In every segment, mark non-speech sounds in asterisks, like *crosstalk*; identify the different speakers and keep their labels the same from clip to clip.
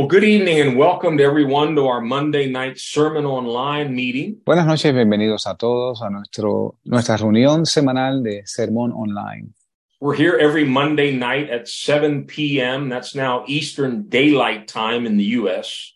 Speaker 1: Well, good evening and welcome to everyone to our Monday night sermon online meeting.
Speaker 2: Buenas noches, bienvenidos a todos a nuestro, nuestra reunión semanal de Sermón Online.
Speaker 1: We're here every Monday night at 7 p.m. That's now Eastern Daylight Time in the U.S.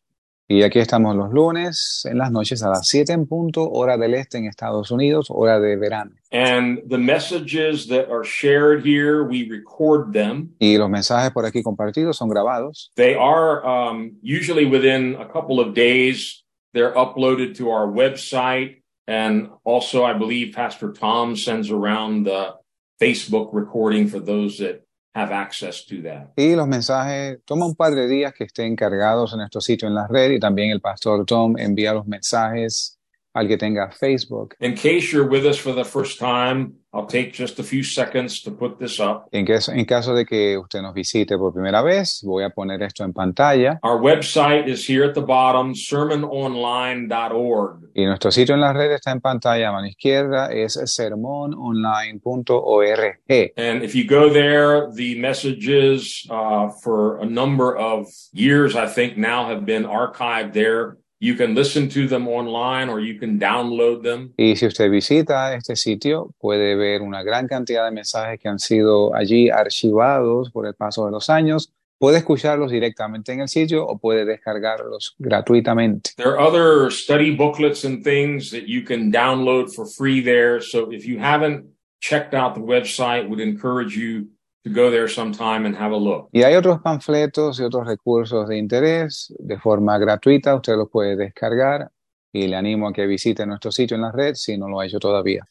Speaker 2: Y aquí estamos los lunes en las noches a las 7 en punto, hora del este en Estados Unidos, hora de verano.
Speaker 1: And the messages that are shared here, we record them.
Speaker 2: Y los mensajes por aquí compartidos son grabados.
Speaker 1: They are um, usually within a couple of days, they're uploaded to our website. And also, I believe Pastor Tom sends around the Facebook recording for those that have access to that.
Speaker 2: Y los mensajes toma un par de días que estén cargados en nuestro sitio en la red y también el pastor Tom envía los mensajes al que tenga Facebook.
Speaker 1: In case you're with us for the first time, I'll take just a few seconds to put this up.
Speaker 2: En, que, en caso de que usted nos visite por primera vez, voy a poner esto en pantalla.
Speaker 1: Our website is here at the bottom, sermononline.org.
Speaker 2: Y nuestro sitio en la red está en pantalla a mano izquierda, es sermononline.org.
Speaker 1: And if you go there, the messages uh, for a number of years, I think now have been archived there. You can listen to them online or you can download them.
Speaker 2: Y si usted visita este sitio, puede ver una gran cantidad de mensajes que han sido allí archivados por el paso de los años. Puede escucharlos directamente en el sitio o puede descargarlos gratuitamente.
Speaker 1: There are other study booklets and things that you can download for free there. So if you haven't checked out the website, would encourage you to go there sometime and have a look.
Speaker 2: Y hay otros panfletos y otros recursos de interés de forma gratuita. Usted los puede descargar y le animo a que visite nuestro sitio en la red si no lo ha hecho todavía.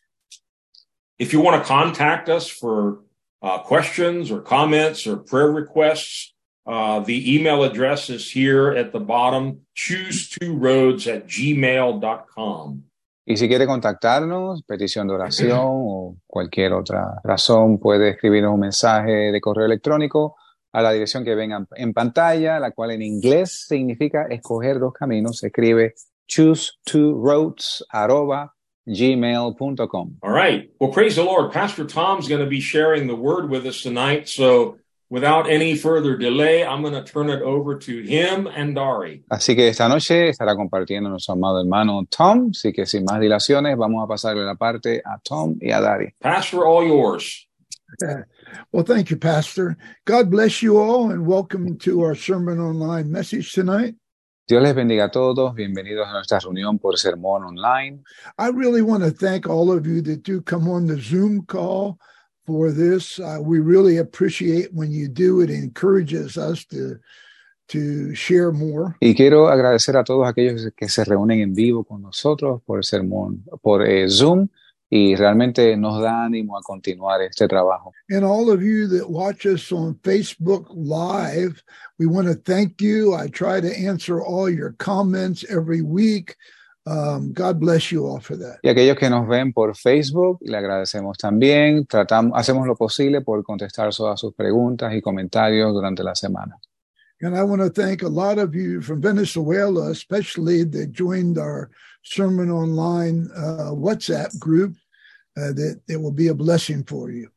Speaker 1: If you want to contact us for uh, questions or comments or prayer requests, uh, the email address is here at the bottom, choose two roads at gmail.com.
Speaker 2: Y si quiere contactarnos, petición de oración o cualquier otra razón, puede escribirnos un mensaje de correo electrónico a la dirección que ven en pantalla, la cual en inglés significa escoger dos caminos. Se escribe choose two roads arroba gmail.com.
Speaker 1: All right. Well, praise the Lord. Pastor Tom's going to be sharing the word with us tonight. So without any further delay, I'm going to turn it over to him and Dari.
Speaker 2: Así que esta noche estará compartiendo nuestro amado hermano Tom. Así que sin más dilaciones, vamos a pasarle la parte a Tom y a Dari.
Speaker 1: Pastor, all yours. *laughs*
Speaker 3: Well, thank you, Pastor. God bless you all and welcome to our Sermon Online message tonight.
Speaker 2: Dios les bendiga a todos. Bienvenidos a nuestra reunión por Sermón Online.
Speaker 3: I really want to thank all of you that do come on the Zoom call for this. Uh, we really appreciate when you do. It encourages us to to share more.
Speaker 2: Y quiero agradecer a todos aquellos que se reúnen en vivo con nosotros por el sermón, por eh, Zoom, y realmente nos da ánimo a continuar este trabajo.
Speaker 3: And all of you that watch us on Facebook Live, we want to thank you. I try to answer all your comments every week. Um, God bless you all for that.
Speaker 2: Y aquellos que nos ven por Facebook, le agradecemos también. Tratamos, hacemos lo posible por contestar todas sus preguntas y comentarios durante la semana.
Speaker 3: And I want to thank a lot of you from Venezuela, especially that joined our Sermon Online uh, WhatsApp group. Uh, that it will be a blessing for you.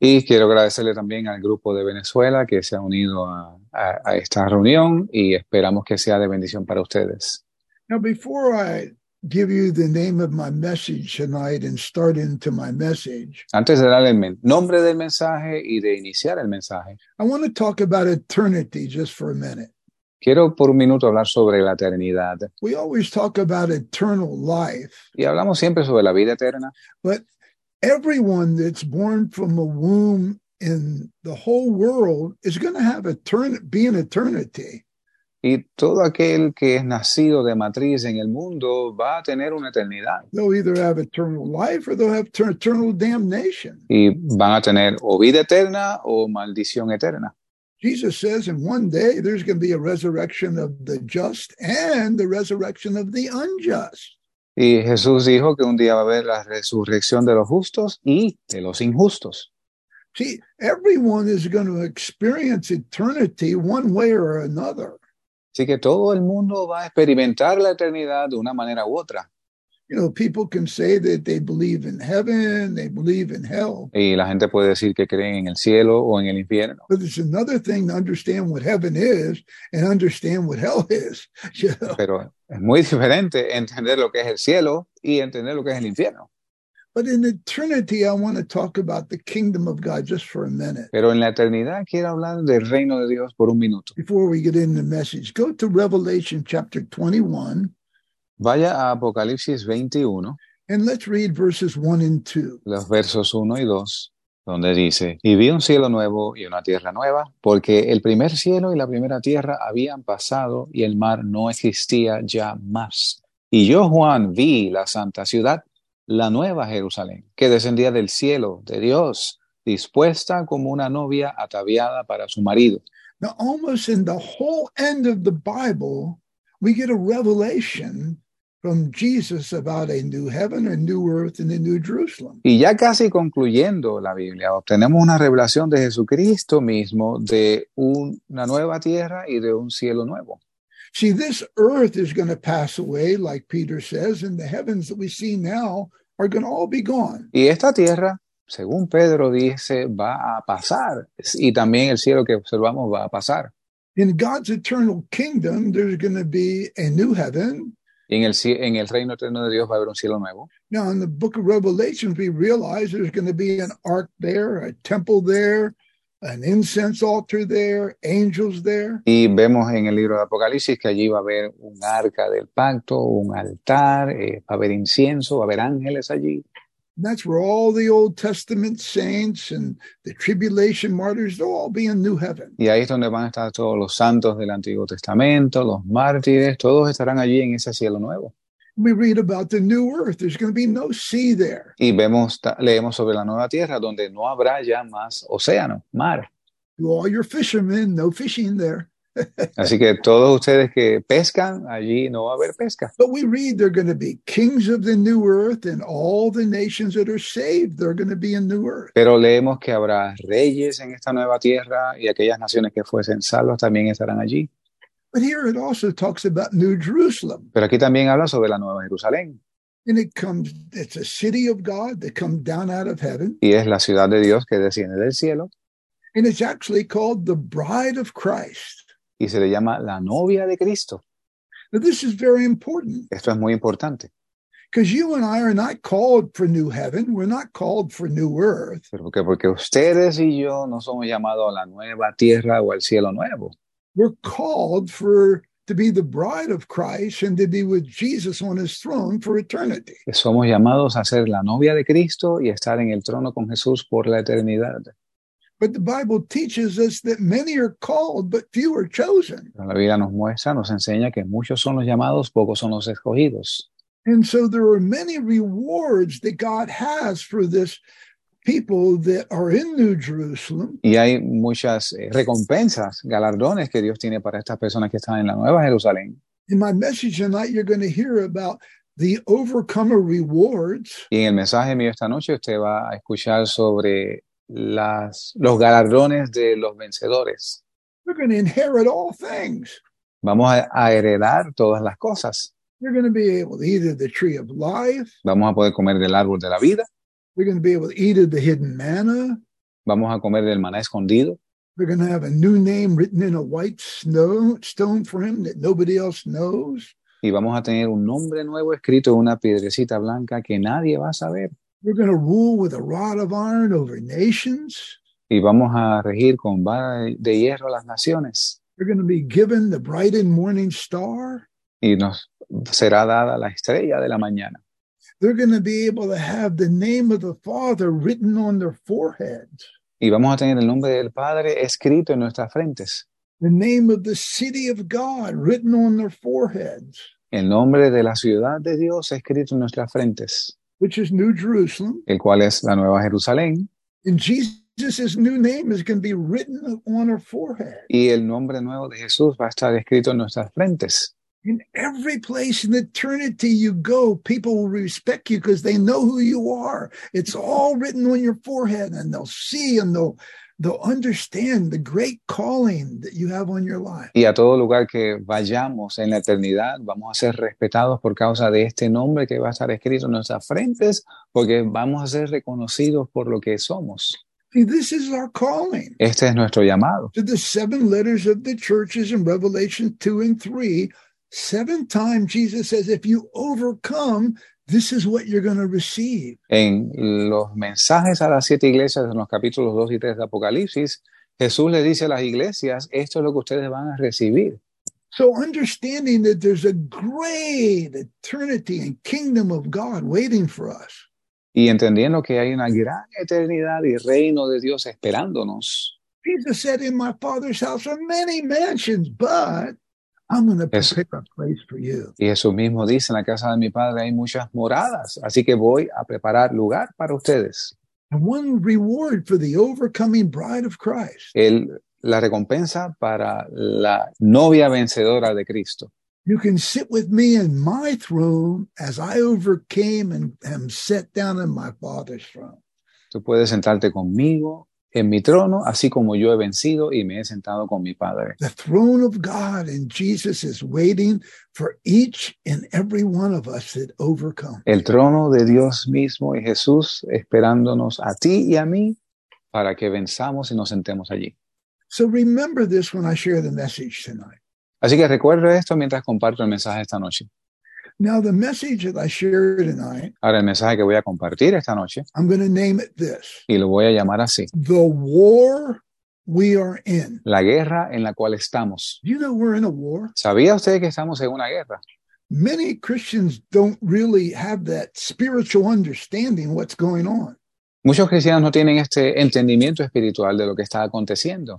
Speaker 2: Y quiero agradecerle también al grupo de Venezuela que se ha unido a, a, a esta reunión y esperamos que sea de bendición para ustedes.
Speaker 3: Now, before I give you the name of my message tonight and start into my message,
Speaker 2: Antes de darle el nombre del mensaje y de iniciar el mensaje,
Speaker 3: I want to talk about eternity just for a minute.
Speaker 2: quiero por un minuto hablar sobre la eternidad.
Speaker 3: We always talk about eternal life,
Speaker 2: Y hablamos siempre sobre la vida eterna,
Speaker 3: but everyone that's born from a womb in the whole world is going to have etern- be in eternity.
Speaker 2: Y todo aquel que es nacido de matriz en el mundo va a tener una eternidad.
Speaker 3: They'll either have eternal life or they'll have ter- eternal damnation.
Speaker 2: Y van a tener o vida eterna o maldición eterna.
Speaker 3: Jesus says in one day there's going to be a resurrection of the just and the resurrection of the unjust.
Speaker 2: Y Jesús dijo que un día va a haber la resurrección de los justos y de los injustos.
Speaker 3: See, everyone is going to experience eternity one way or another.
Speaker 2: Así que todo el mundo va a experimentar la eternidad de una manera u otra.
Speaker 3: You know, people can say that they believe in heaven, they believe in hell,
Speaker 2: Y la gente puede decir que creen en el cielo o en el infierno.
Speaker 3: but it's another thing to understand what heaven is and understand what hell is. *laughs* You know?
Speaker 2: Pero es muy diferente entender lo que es el cielo y entender lo que es el infierno.
Speaker 3: But in eternity, I want to talk about the kingdom of God just for a minute
Speaker 2: Pero en la eternidad quiero hablar del reino de Dios por un minuto.
Speaker 3: before we get into the message. Go to Revelation chapter 21
Speaker 2: Vaya a Apocalipsis 21,
Speaker 3: and let's read verses 1 and 2.
Speaker 2: los versos 1 y 2, donde dice, y vi un cielo nuevo y una tierra nueva, porque el primer cielo y la primera tierra habían pasado y el mar no existía ya más. Y yo, Juan, vi la santa ciudad, la nueva Jerusalén, que descendía del cielo de Dios, dispuesta como una novia ataviada para su marido.
Speaker 3: Now, almost in the whole end of the Bible, we get a revelation from Jesus about a new heaven, a new earth, and a new Jerusalem.
Speaker 2: Y ya casi concluyendo la Biblia, obtenemos una revelación de Jesucristo mismo de un- una nueva tierra y de un cielo nuevo.
Speaker 3: See, this earth is going to pass away, like Peter says, and the heavens that we see now are going to all be gone.
Speaker 2: Y esta tierra, según Pedro dice, va a pasar. Y también el cielo que observamos va a pasar.
Speaker 3: In God's eternal kingdom, there's going to be a new heaven.
Speaker 2: En el, en el reino eterno de Dios va a haber un cielo nuevo.
Speaker 3: Now, in the book of Revelations, we realize there's going to be an ark there, a temple there, an incense altar there, angels there.
Speaker 2: Y vemos en el libro de Apocalipsis que allí va a haber un arca del pacto, un altar, eh, va a haber incienso, va a haber ángeles allí.
Speaker 3: That's where all the Old Testament saints and the tribulation martyrs, they'll all be in new heaven.
Speaker 2: Y ahí es donde van a estar todos los santos del Antiguo Testamento, los mártires, todos estarán allí en ese cielo nuevo.
Speaker 3: We read about the new earth. There's going to be no sea there.
Speaker 2: Y vemos, leemos sobre la nueva tierra donde no habrá ya más océano, mar.
Speaker 3: To all your fishermen, no fishing there. *laughs*
Speaker 2: Así que todos ustedes que pescan, allí no va a haber pesca.
Speaker 3: But we read they're going to be kings of the new earth, and all the nations that are saved, they're going to be in new earth.
Speaker 2: Pero leemos que habrá reyes en esta nueva tierra y aquellas naciones que fuesen salvas también estarán allí.
Speaker 3: But here it also talks about New Jerusalem.
Speaker 2: Pero aquí también habla sobre la nueva Jerusalén
Speaker 3: And it comes, it's a city of God that comes down out of heaven.
Speaker 2: y es la ciudad de Dios que desciende del cielo
Speaker 3: And it's actually called the bride of Christ.
Speaker 2: y se le llama la novia de Cristo.
Speaker 3: Now, this is very important
Speaker 2: Esto es muy importante,
Speaker 3: because you and I are not called for new heaven. We're not called for new earth.
Speaker 2: porque, porque ustedes y yo no somos llamados a la nueva tierra o al cielo nuevo.
Speaker 3: We're called for to be the bride of Christ and to be with Jesus on his throne for eternity.
Speaker 2: Somos llamados a ser la novia de Cristo y estar en el trono con Jesús por la eternidad.
Speaker 3: But the Bible teaches us that many are called, but few are chosen.
Speaker 2: La Biblia nos muestra, nos enseña que muchos son los llamados, pocos son los escogidos.
Speaker 3: And so there are many rewards that God has for this people that are in New Jerusalem.
Speaker 2: Y hay muchas eh, recompensas, galardones que Dios tiene para estas personas que están en la Nueva Jerusalén.
Speaker 3: In my message tonight, you're going to hear about the overcomer rewards.
Speaker 2: Y en el mensaje mío esta noche usted va a escuchar sobre las, los galardones de los vencedores.
Speaker 3: They're going to inherit all things.
Speaker 2: Vamos a, a heredar todas las cosas.
Speaker 3: They're going to be able to eat of the tree of life.
Speaker 2: Vamos a poder comer del árbol de la vida.
Speaker 3: They're going to be able to eat of the hidden manna.
Speaker 2: Vamos a comer del maná escondido.
Speaker 3: They're going to have a new name written in a white snow, stone for him that nobody else knows.
Speaker 2: Y vamos a tener un nombre nuevo escrito en una piedrecita blanca que nadie va a saber.
Speaker 3: They're going to rule with a rod of iron over nations.
Speaker 2: Y vamos a regir con vara de hierro las naciones.
Speaker 3: They're going to be given the bright and morning star.
Speaker 2: Y nos será dada la estrella de la mañana.
Speaker 3: They're going to be able to have the name of the Father written on their foreheads,
Speaker 2: Y vamos a tener el nombre del Padre escrito en nuestras frentes.
Speaker 3: the name of the city of God written on their foreheads,
Speaker 2: El nombre de la ciudad de Dios escrito en nuestras frentes,
Speaker 3: which is New Jerusalem.
Speaker 2: el cual es la Nueva Jerusalén.
Speaker 3: And Jesus' new name is going to be written on our forehead.
Speaker 2: Y el nombre nuevo de Jesús va a estar escrito en nuestras frentes.
Speaker 3: In every place in eternity you go, people will respect you because they know who you are. It's all written on your forehead and they'll see and they'll they'll understand the great calling that you have on your life.
Speaker 2: Y a todo lugar que vayamos en la eternidad, vamos a ser respetados por causa de este nombre que va a estar escrito en nuestras frentes, porque vamos a ser reconocidos por lo que somos.
Speaker 3: See, this is our calling.
Speaker 2: Este es nuestro llamado.
Speaker 3: To the seven letters of the churches in Revelation 2 and 3, seven times Jesus says, if you overcome, this is what you're going to receive.
Speaker 2: En los mensajes a las siete iglesias en los capítulos 2 y 3 de Apocalipsis, Jesús le dice a las iglesias, esto es lo que ustedes van a recibir.
Speaker 3: So understanding that there's a great eternity and kingdom of God waiting for us.
Speaker 2: Y entendiendo que hay una gran eternidad y reino de Dios esperándonos.
Speaker 3: Jesus said, In my Father's house are many mansions, but I'm going to
Speaker 2: Yes.
Speaker 3: prepare a place for you.
Speaker 2: Y Jesús mismo dice, en la casa de mi Padre hay muchas moradas, así que voy a preparar lugar para ustedes.
Speaker 3: And one reward for the overcoming bride of Christ.
Speaker 2: El, la recompensa para la novia vencedora de Cristo.
Speaker 3: You can sit with me in my throne as I overcame and am set down in my Father's throne.
Speaker 2: Tú puedes sentarte conmigo en mi trono, así como yo he vencido y me he sentado con mi Padre.
Speaker 3: The throne of God and Jesus is waiting for each and every one of us that.
Speaker 2: El trono de Dios mismo y Jesús esperándonos a ti y a mí para que venzamos y nos sentemos allí.
Speaker 3: So remember this when I share the message tonight.
Speaker 2: Así que recuerda esto mientras comparto el mensaje esta noche.
Speaker 3: Now, the message that I share tonight,
Speaker 2: Ahora el mensaje que voy a compartir esta noche
Speaker 3: I'm going to name it this
Speaker 2: y lo voy a llamar así.
Speaker 3: The War We Are In.
Speaker 2: La guerra en la cual estamos.
Speaker 3: You know, we're in a war.
Speaker 2: ¿Sabía usted que estamos en una guerra?
Speaker 3: Many Christians don't really have that spiritual understanding what's going on.
Speaker 2: Muchos cristianos no tienen este entendimiento espiritual de lo que está aconteciendo,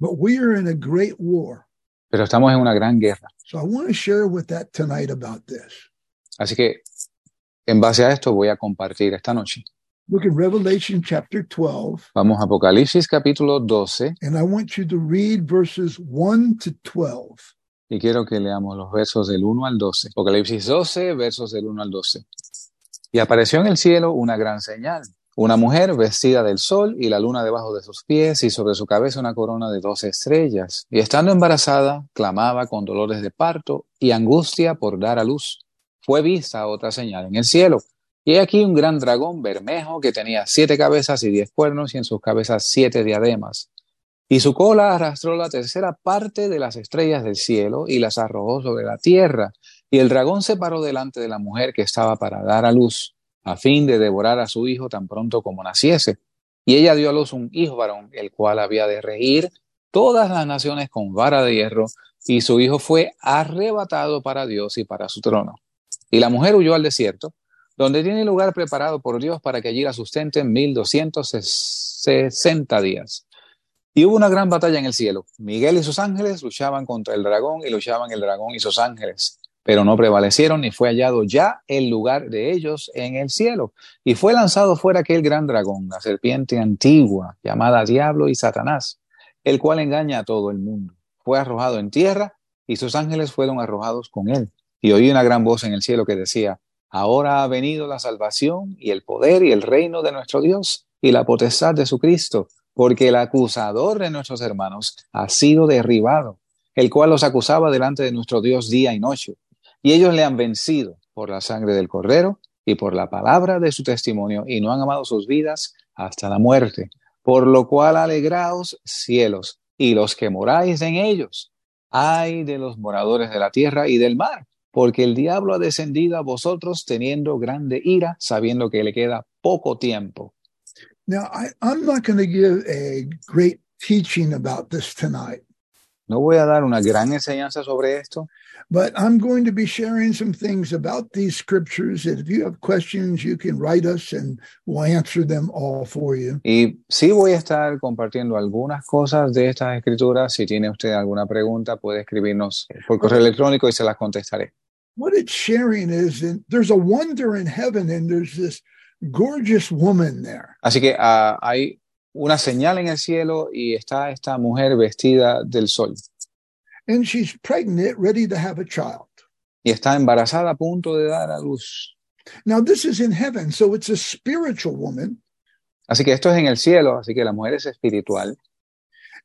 Speaker 3: But we are in a great war.
Speaker 2: Pero estamos en una gran guerra.
Speaker 3: So I want to share with that tonight about this.
Speaker 2: Así que en base a esto voy a compartir esta noche.
Speaker 3: Look in Revelation chapter 12,
Speaker 2: Vamos a Apocalipsis capítulo 12
Speaker 3: and I want you to read verses 1 to 12.
Speaker 2: y quiero que leamos los versos del 1 al 12. Apocalipsis 12, versos del 1 al 12. Y apareció en el cielo una gran señal. Una mujer vestida del sol y la luna debajo de sus pies y sobre su cabeza una corona de doce estrellas. Y estando embarazada, clamaba con dolores de parto y angustia por dar a luz. Fue vista otra señal en el cielo. Y he aquí un gran dragón bermejo que tenía siete cabezas y diez cuernos y en sus cabezas siete diademas. Y su cola arrastró la tercera parte de las estrellas del cielo y las arrojó sobre la tierra. Y el dragón se paró delante de la mujer que estaba para dar a luz, a fin de devorar a su hijo tan pronto como naciese. Y ella dio a luz un hijo varón, el cual había de regir todas las naciones con vara de hierro, y su hijo fue arrebatado para Dios y para su trono. Y la mujer huyó al desierto, donde tiene lugar preparado por Dios para que allí la sustenten mil doscientos sesenta días. Y hubo una gran batalla en el cielo. Miguel y sus ángeles luchaban contra el dragón y luchaban el dragón y sus ángeles, pero no prevalecieron ni fue hallado ya el lugar de ellos en el cielo. Y fue lanzado fuera aquel gran dragón, la serpiente antigua, llamada Diablo y Satanás, el cual engaña a todo el mundo. Fue arrojado en tierra y sus ángeles fueron arrojados con él. Y oí una gran voz en el cielo que decía, Ahora ha venido la salvación y el poder y el reino de nuestro Dios y la potestad de su Cristo, porque el acusador de nuestros hermanos ha sido derribado, el cual los acusaba delante de nuestro Dios día y noche. Y ellos le han vencido por la sangre del Cordero y por la palabra de su testimonio, y no han amado sus vidas hasta la muerte. Por lo cual alegraos cielos y los que moráis en ellos. Ay de los moradores de la tierra y del mar, porque el diablo ha descendido a vosotros teniendo grande ira, sabiendo que le queda poco tiempo.
Speaker 3: Now, I'm not going to give a great teaching about this tonight,
Speaker 2: No voy a dar una gran enseñanza sobre esto,
Speaker 3: but I'm going to be sharing some things about these scriptures. And if you have questions, you can write us and we'll answer them all for you.
Speaker 2: y sí voy a estar compartiendo algunas cosas de estas escrituras. Si tiene usted alguna pregunta, puede escribirnos por correo electrónico y se las contestaré.
Speaker 3: What it's sharing is that there's a wonder in heaven, and there's this gorgeous woman there.
Speaker 2: Así que ah, hay una señal en el cielo y está esta mujer vestida del sol
Speaker 3: And she's pregnant, ready to have a child.
Speaker 2: y está embarazada a punto de dar a luz.
Speaker 3: Now, this is in heaven, so it's a spiritual woman.
Speaker 2: Así que esto es en el cielo, así que la mujer es espiritual.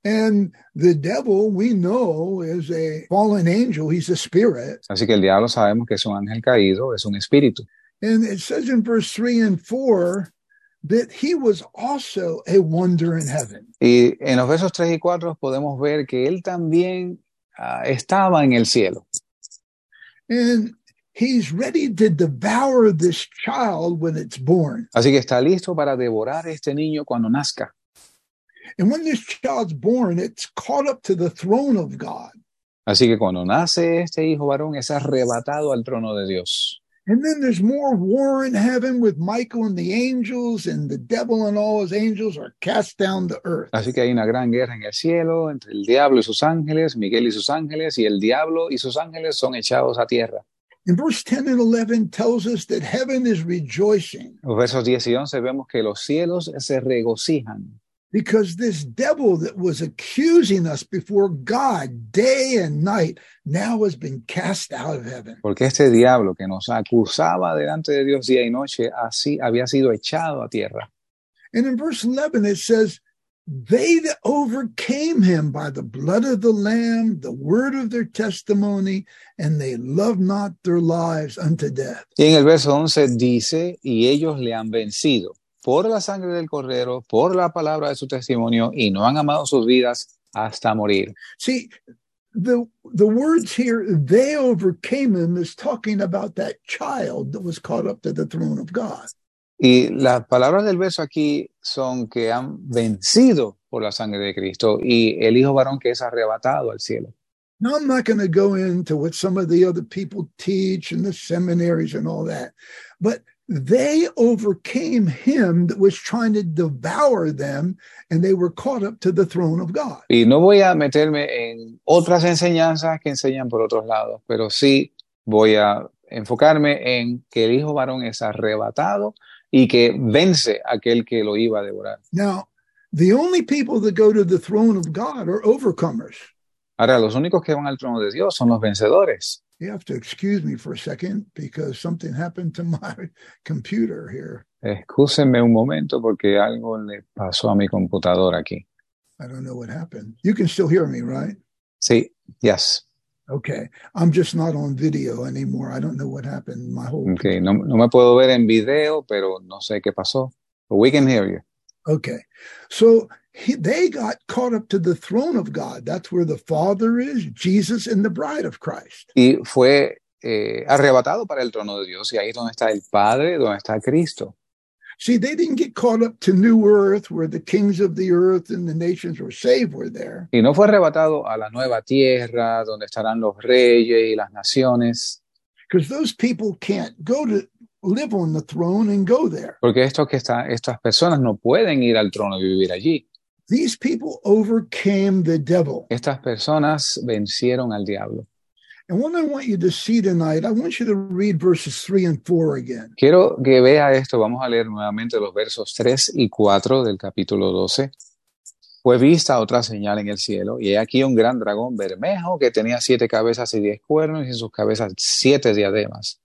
Speaker 3: And the devil, we know, is a fallen angel. He's a spirit.
Speaker 2: Así que el diablo sabemos que es un ángel caído, es un espíritu.
Speaker 3: And it says in verse 3 and 4 that he was also a wonder in heaven.
Speaker 2: Y en los versos 3 y 4 podemos ver que él también ah, estaba en el cielo.
Speaker 3: And he's ready to devour this child when it's born.
Speaker 2: Así que está listo para devorar este niño cuando nazca.
Speaker 3: And when this child's born, it's caught up to the throne of God.
Speaker 2: Así que cuando nace este hijo varón es arrebatado al trono de Dios.
Speaker 3: And then there's more war in heaven with Michael and the angels, and the devil and all his angels are cast down to earth.
Speaker 2: Así que hay una gran guerra en el cielo entre el diablo y sus ángeles, Miguel y sus ángeles, y el diablo y sus ángeles son echados a tierra.
Speaker 3: And verse 10 and 11 tells us that heaven is rejoicing
Speaker 2: Los versos 10 y 11 vemos que los cielos se regocijan,
Speaker 3: because this devil that was accusing us before God day and night now has been cast out of heaven.
Speaker 2: porque este diablo que nos acusaba delante de Dios día y noche, así había sido echado a tierra.
Speaker 3: And in verse 11, it says, They that overcame him by the blood of the Lamb, the word of their testimony, and they loved not their lives unto death.
Speaker 2: Y en el verso 11 dice, y ellos le han vencido por la sangre del cordero, por la palabra de su testimonio, y no han amado sus vidas hasta morir.
Speaker 3: See, the the words here, they overcame him, is talking about that child that was caught up to the throne of God.
Speaker 2: Y las palabras del verso aquí son que han vencido por la sangre de Cristo y el hijo varón que es arrebatado al cielo.
Speaker 3: Now, I'm not going to go into what some of the other people teach in the seminaries and all that, but they overcame him that was trying to devour them, and they were caught up to the throne of God.
Speaker 2: Y no voy a meterme en otras enseñanzas que enseñan por otros lados, pero sí voy a enfocarme en que el hijo varón es arrebatado y que vence aquel que lo iba a devorar.
Speaker 3: Now, the only people that go to the throne of God are overcomers.
Speaker 2: Ahora, los únicos que van al trono de Dios son los vencedores.
Speaker 3: You have to excuse me for a second because something happened to *laughs* my computer here.
Speaker 2: Excúsenme un momento porque algo le pasó a mi computadora aquí.
Speaker 3: I don't know what happened. You can still hear me, right?
Speaker 2: Sí, yes.
Speaker 3: Okay. I'm just not on video anymore. I don't know what happened. My whole
Speaker 2: Okay, no, no me puedo ver en video, pero no sé qué pasó. But we can hear you.
Speaker 3: Okay. So he, they got caught up to the throne of God. That's where the Father is, Jesus, and the bride of Christ.
Speaker 2: Y fue eh, arrebatado para el trono de Dios. Y ahí es donde está el Padre, donde está Cristo.
Speaker 3: See, they didn't get caught up to new earth where the kings of the earth and the nations were saved were there.
Speaker 2: Y no fue arrebatado a la nueva tierra, donde estarán los reyes y las naciones.
Speaker 3: Because those people can't go to live on the throne and go there.
Speaker 2: Porque esto que está, estas personas no pueden ir al trono y vivir allí.
Speaker 3: These people overcame the devil.
Speaker 2: Estas personas vencieron al diablo.
Speaker 3: And what I want you to see tonight, I want you to read verses three and four again.
Speaker 2: Quiero que vea esto. Vamos a leer nuevamente los versos 3 y 4 del capítulo 12. Fue vista otra señal en el cielo, y he aquí un gran dragón bermejo que tenía siete cabezas y diez cuernos, y en sus cabezas siete diademas.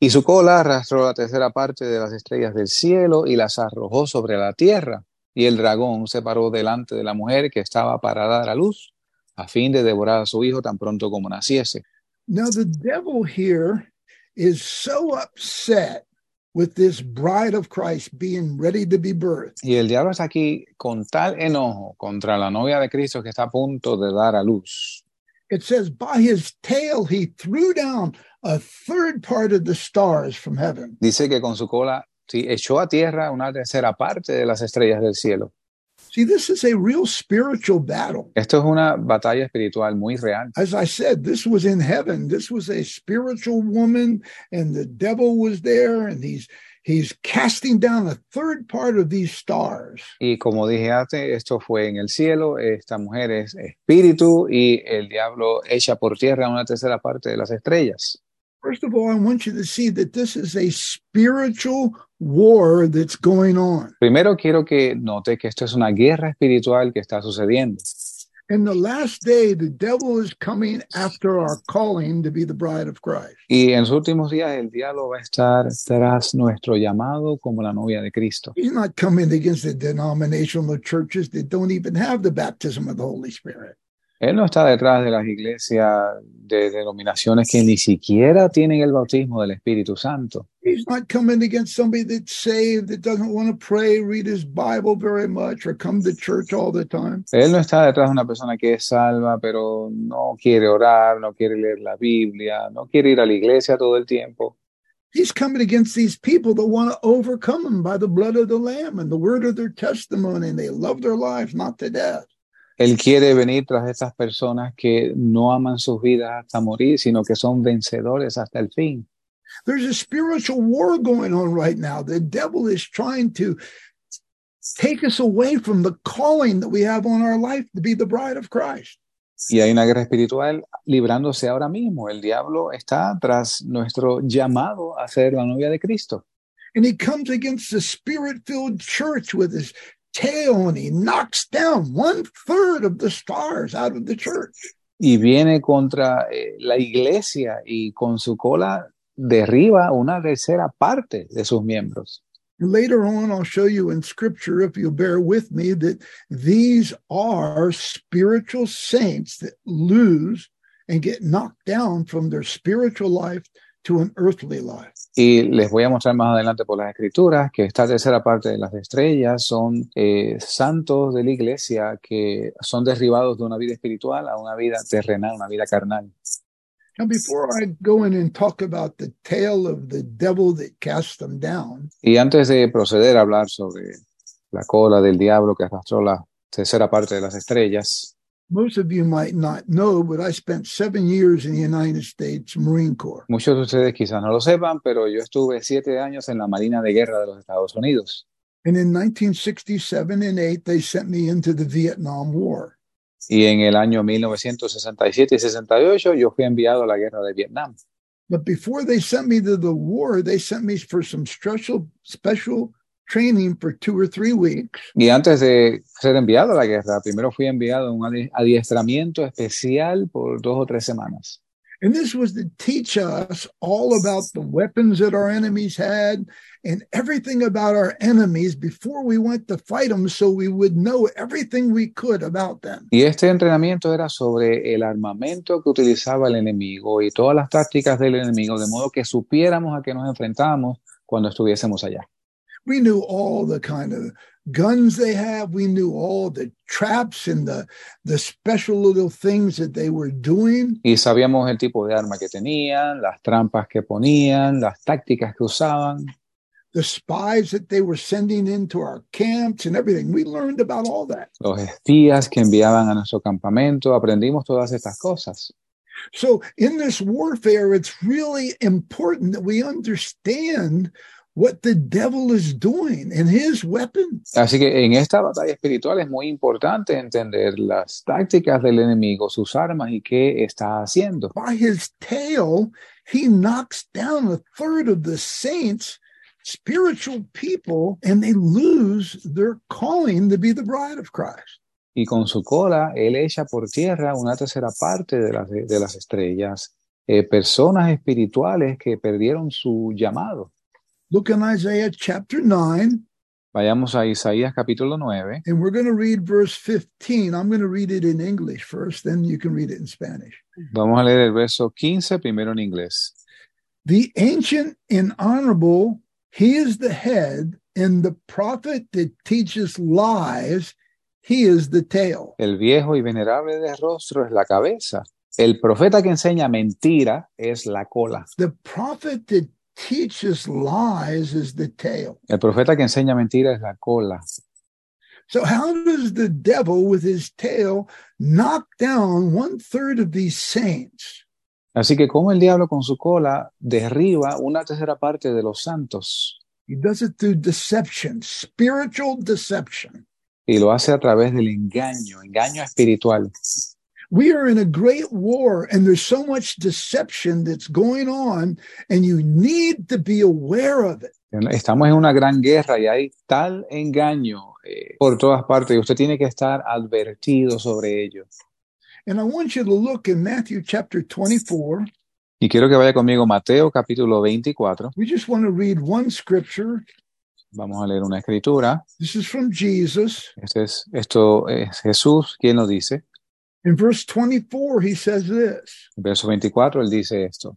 Speaker 2: Y su cola arrastró la tercera parte de las estrellas del cielo y las arrojó sobre la tierra. Y el dragón se paró delante de la mujer que estaba para dar a luz, a fin de devorar a su hijo tan pronto como naciese.
Speaker 3: Now, the devil here is so upset with this bride of Christ being ready to be birthed.
Speaker 2: Y el diablo está aquí con tal enojo contra la novia de Cristo que está a punto de dar a luz.
Speaker 3: It says, by his tail, he threw down a third part of the stars from heaven.
Speaker 2: Dice que con su cola sí, echó a tierra una tercera parte de las estrellas del cielo.
Speaker 3: See, this is a real spiritual battle.
Speaker 2: Esto es una batalla espiritual muy real.
Speaker 3: As I said, this was in heaven. This was a spiritual woman, and the devil was there, and he's he's casting down a third part of these stars.
Speaker 2: Y como dije antes, esto fue en el cielo, esta mujer es espíritu y el diablo echa por tierra una tercera parte de las estrellas.
Speaker 3: First of all, I want you to see that this is a spiritual war that's going on.
Speaker 2: Primero quiero que note que esto es una guerra espiritual que está sucediendo.
Speaker 3: In the last day, the devil is coming after our calling to be the bride of Christ.
Speaker 2: Y en los últimos días el diablo va a estar tras nuestro llamado como la novia de Cristo.
Speaker 3: He's not coming against the denominational churches that don't even have the baptism of the Holy Spirit.
Speaker 2: Él no está detrás de las iglesias de denominaciones que ni siquiera tienen el bautismo del Espíritu Santo.
Speaker 3: He's not coming against somebody that's saved, that doesn't want to pray, read his Bible very much, or come to church all the time.
Speaker 2: Él no está detrás de una persona que es salva, pero no quiere orar, no quiere leer la Biblia, no quiere ir a la iglesia todo el tiempo.
Speaker 3: He's coming against these people that want to overcome him by the blood of the Lamb and the word of their testimony, and they love their lives not to death.
Speaker 2: Él quiere venir tras estas personas que no aman sus vidas hasta morir, sino que son vencedores hasta el fin.
Speaker 3: There's a spiritual war going on right now. The devil is trying to take us away from the calling that we have on our life to be the bride of Christ.
Speaker 2: Y hay una guerra espiritual librándose ahora mismo. El diablo está tras nuestro llamado a ser la novia de Cristo.
Speaker 3: And he comes against the spirit filled church with his tail and he knocks down one third of the stars out of the church.
Speaker 2: Y viene contra eh, la iglesia y con su cola derriba una tercera parte de sus miembros.
Speaker 3: Later on, I'll show you in scripture, if you'll bear with me, that these are spiritual saints that lose and get knocked down from their spiritual life to an earthly life.
Speaker 2: Y les voy a mostrar más adelante por las escrituras que esta tercera parte de las estrellas son eh, santos de la iglesia que son derribados de una vida espiritual a una vida terrenal, una vida carnal.
Speaker 3: Now, before I go in and talk about the tale of the devil that cast them down,
Speaker 2: Y antes de proceder a hablar sobre la cola del diablo que arrastró la tercera parte de las estrellas,
Speaker 3: most of you might not know, but I spent seven years in the United States Marine Corps.
Speaker 2: muchos de ustedes quizás no lo sepan, pero yo estuve siete años en la Marina de Guerra de los Estados Unidos.
Speaker 3: And in 1967 and 8, they sent me into the Vietnam War.
Speaker 2: Y en el año 1967 y 68 yo fui enviado a la guerra de Vietnam.
Speaker 3: But before they sent me to the war, they sent me for some special special training for two or three weeks.
Speaker 2: Y antes de ser enviado a la guerra, primero fui enviado a un adiestramiento especial por dos o tres semanas.
Speaker 3: And this was to teach us all about the weapons that our enemies had and everything about our enemies before we went to fight them so we would know everything we could about them.
Speaker 2: Y este entrenamiento era sobre el armamento que utilizaba el enemigo y todas las tácticas del enemigo, de modo que supiéramos a qué nos enfrentábamos cuando estuviésemos allá.
Speaker 3: We knew all the kind of guns they have. We knew all the traps and the, the special little things that they were doing.
Speaker 2: Y sabíamos el tipo de arma que tenían, las trampas que ponían, las tácticas que usaban,
Speaker 3: the spies that they were sending into our camps and everything. We learned about all that.
Speaker 2: los espías que enviaban a nuestro campamento, aprendimos todas estas cosas.
Speaker 3: So in this warfare, it's really important that we understand what the devil is doing and his weapons.
Speaker 2: Así que en esta batalla espiritual es muy importante entender las tácticas del enemigo, sus armas y qué está haciendo.
Speaker 3: By his tail, he knocks down a third of the saints, spiritual people, and they lose their calling to be the bride of Christ.
Speaker 2: Y con su cola, él echa por tierra una tercera parte de las, de las estrellas, eh, personas espirituales que perdieron su llamado.
Speaker 3: Look in Isaiah chapter 9,
Speaker 2: Vayamos a Isaías capítulo 9
Speaker 3: and we're going to read verse 15. I'm going to read it in English first, then you can read it in Spanish.
Speaker 2: Vamos a leer el verso 15 primero en inglés.
Speaker 3: The ancient and honorable, he is the head, and the prophet that teaches lies, he is the tail.
Speaker 2: El viejo y venerable de rostro es la cabeza. El profeta que enseña mentira es la cola.
Speaker 3: The prophet that teaches lies is the tail.
Speaker 2: El profeta que enseña mentira es la cola.
Speaker 3: So, how does the devil with his tail knock down one third of these saints?
Speaker 2: Así que como el diablo con su cola derriba una tercera parte de los santos
Speaker 3: He does it through deception, spiritual deception.
Speaker 2: y lo hace a través del engaño, engaño espiritual.
Speaker 3: We are in a great war, and there's so much deception that's going on, and you need to be aware of it.
Speaker 2: Estamos en una gran guerra y hay tal engaño eh, por todas partes y usted tiene que estar advertido sobre ello.
Speaker 3: And I want you to look in Matthew chapter 24.
Speaker 2: Y quiero que vaya conmigo Mateo capítulo 24.
Speaker 3: We just want to read one scripture.
Speaker 2: Vamos a leer una escritura.
Speaker 3: This is from Jesus.
Speaker 2: Este es, esto es Jesús quien lo dice.
Speaker 3: In verse 24, he says this
Speaker 2: verso 24 él dice esto.